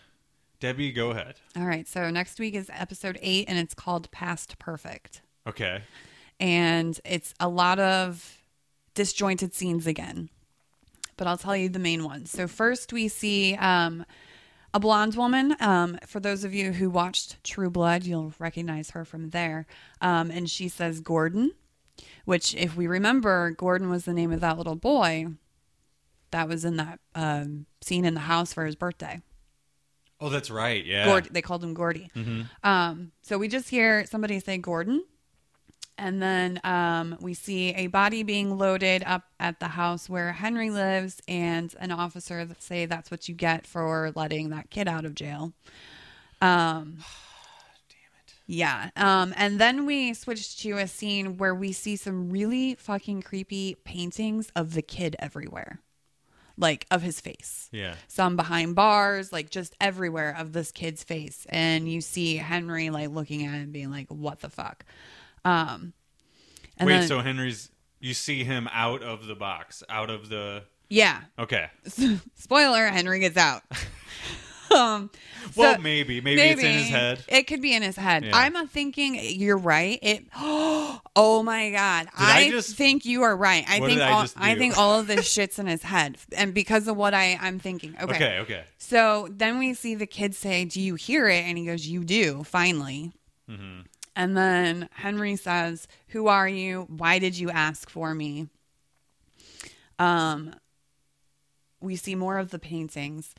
Debbie, go ahead. All right. So next week is episode eight, and it's called Past Perfect. Okay. and it's a lot of disjointed scenes again. But I'll tell you the main ones. So first we see um, a blonde woman. Um, for those of you who watched True Blood, you'll recognize her from there. Um, and she says Gordon, which, if we remember, Gordon was the name of that little boy that was in that um, scene in the house for his birthday. Oh, that's right. Yeah. Gord, they called him Gordy. Um, so we just hear somebody say Gordon, and then um, we see a body being loaded up at the house where Henry lives, and an officer that say that's what you get for letting that kid out of jail. Um, [sighs] damn it. yeah. Um, and then we switch to a scene where we see some really fucking creepy paintings of the kid everywhere, like of his face Yeah. some behind bars, like just everywhere of this kid's face. And you see Henry like looking at it and being like, what the fuck? Um, Wait, then, so Henry's you see him out of the box, out of the yeah, Okay. [laughs] spoiler, Henry gets out. [laughs] um, Well, so- maybe, maybe it's in his head. It could be in his head. Yeah. I'm thinking you're right. It. [gasps] Oh my god! I I, just- think you are right. I think I all, just I think all of this [laughs] shit's in his head, and because of what I I'm thinking. Okay. Okay, okay. So then we see the kid say, "Do you hear it?" And he goes, "You do." Finally. Mm-hmm. And then Henry says, "Who are you? Why did you ask for me?" Um, we see more of the paintings,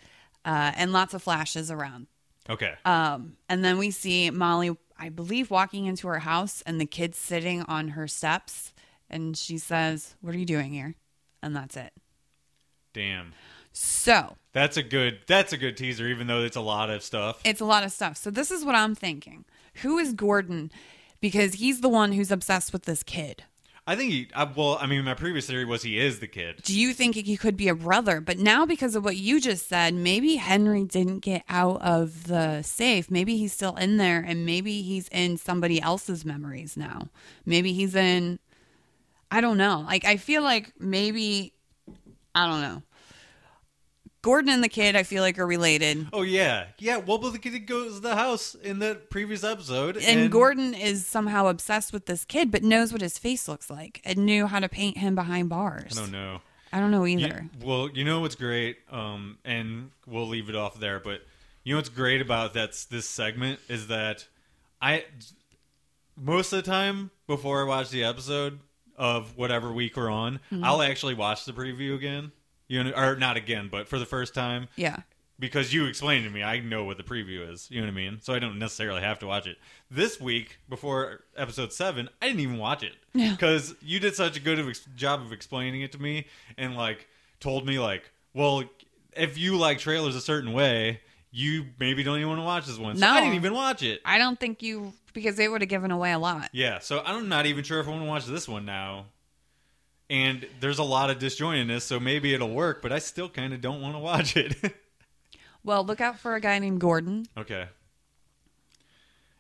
uh, and lots of flashes around. Okay. Um, and then we see Molly, I believe, walking into her house, and the kids sitting on her steps, and she says, "What are you doing here?" And that's it. Damn. So That's a good that's a good teaser even though it's a lot of stuff. It's a lot of stuff. So this is what I'm thinking. Who is Gordon? Because he's the one who's obsessed with this kid. I think he I, well, I mean my previous theory was he is the kid. Do you think he could be a brother? But now because of what you just said, maybe Henry didn't get out of the safe. Maybe he's still in there and maybe he's in somebody else's memories now. Maybe he's in I don't know. Like I feel like maybe I don't know. Gordon and the kid I feel like are related. Oh yeah. Yeah, well but the kid goes to the house in the previous episode and, Gordon is somehow obsessed with this kid, but knows what his face looks like and knew how to paint him behind bars. I don't know. I don't know You- either. well, you know what's great, um, and we'll leave it off there. But you know what's great about that's this segment is that I most of the time before I watch the episode of whatever week we're on, Mm-hmm. I'll actually watch the preview again. You know, or not again, but for the first time Yeah. because you explained to me, I know what the preview is. You know what I mean? So I don't necessarily have to watch it. This week, before episode seven, I didn't even watch it Yeah. because you did such a good of ex- job of explaining it to me and like told me like, well, if you like trailers a certain way, you maybe don't even want to watch this one. So No. I didn't even watch it. I don't think you because they would have given away a lot. Yeah, so I'm not even sure if I want to watch this one now. And there's a lot of disjointedness, so maybe it'll work, but I still kind of don't want to watch it. [laughs] Well, look out for a guy named Gordon. Okay.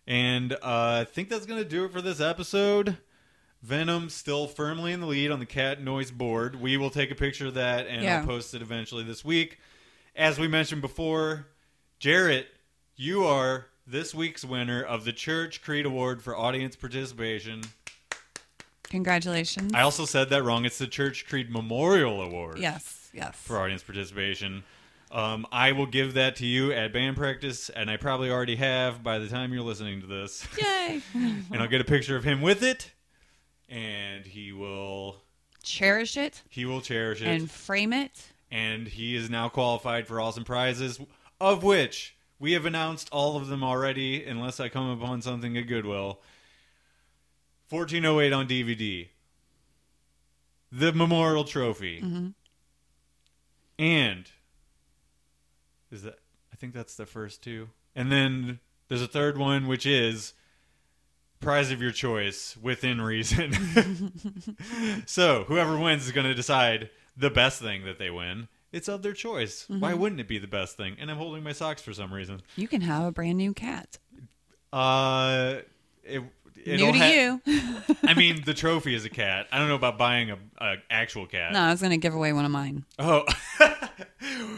And uh, I think that's going to do it for this episode. Venom still firmly in the lead on the cat noise board. We will take a picture of that and Yeah. I'll post it eventually this week. As we mentioned before, Jarrett, you are this week's winner of the Church Creed Award for audience participation. Congratulations. I also said that wrong. It's the Church Creed Memorial Award yes, yes. for audience participation. Um, I will give that to you at band practice, and I probably already have by the time you're listening to this. Yay. [laughs] and I'll get a picture of him with it, and he will Cherish it he will cherish it, and frame it. and he is now qualified for awesome prizes, of which we have announced all of them already, unless I come upon something at Goodwill. 1408 on DVD, the Memorial Trophy, and is that I think that's the first two, and then there's a third one which is prize of your choice within reason. [laughs] [laughs] so whoever wins is going to decide the best thing that they win. It's of their choice. Why Mm-hmm. wouldn't it be the best thing? And I'm holding my socks for some reason. You can have a brand new cat. Uh, it, New to ha- you. I mean, [laughs] the trophy is a cat. I don't know about buying a, a actual cat. no, I was gonna give away one of mine. Oh, [laughs]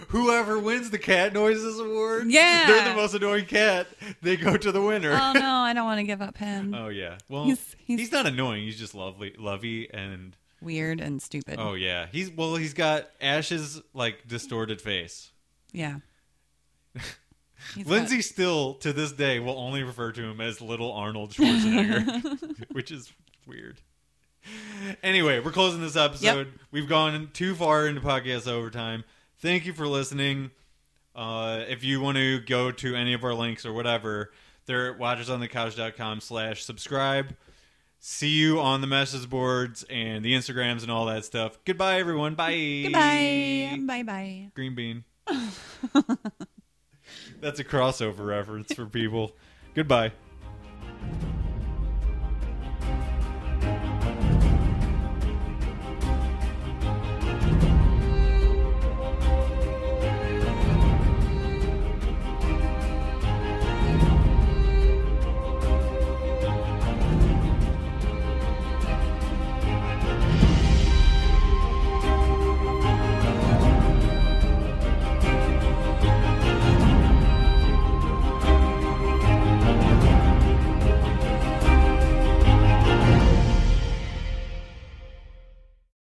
whoever wins the cat noises award, Yeah. they're the most annoying cat. They go to the winner. Oh no, I don't [laughs] want to give up him. Oh yeah. Well, he's, He's- he's- not annoying. He's just lovely, lovey, and Weird and stupid. oh yeah. He's well. He's got Ash's like distorted face. Yeah. He's got- Lindsay still to this day will only refer to him as Little Arnold Schwarzenegger, [laughs] which is weird. Anyway, we're closing this episode. We've gone too far into podcast overtime. Thank you for listening. Uh, if you want to go to any of our links or whatever, they're at watchersonthecouch.com slash subscribe. See you on the message boards and the Instagrams and all that stuff. Goodbye, everyone. Bye. Goodbye. Bye bye. Green bean. [laughs] That's a crossover reference for people. Goodbye.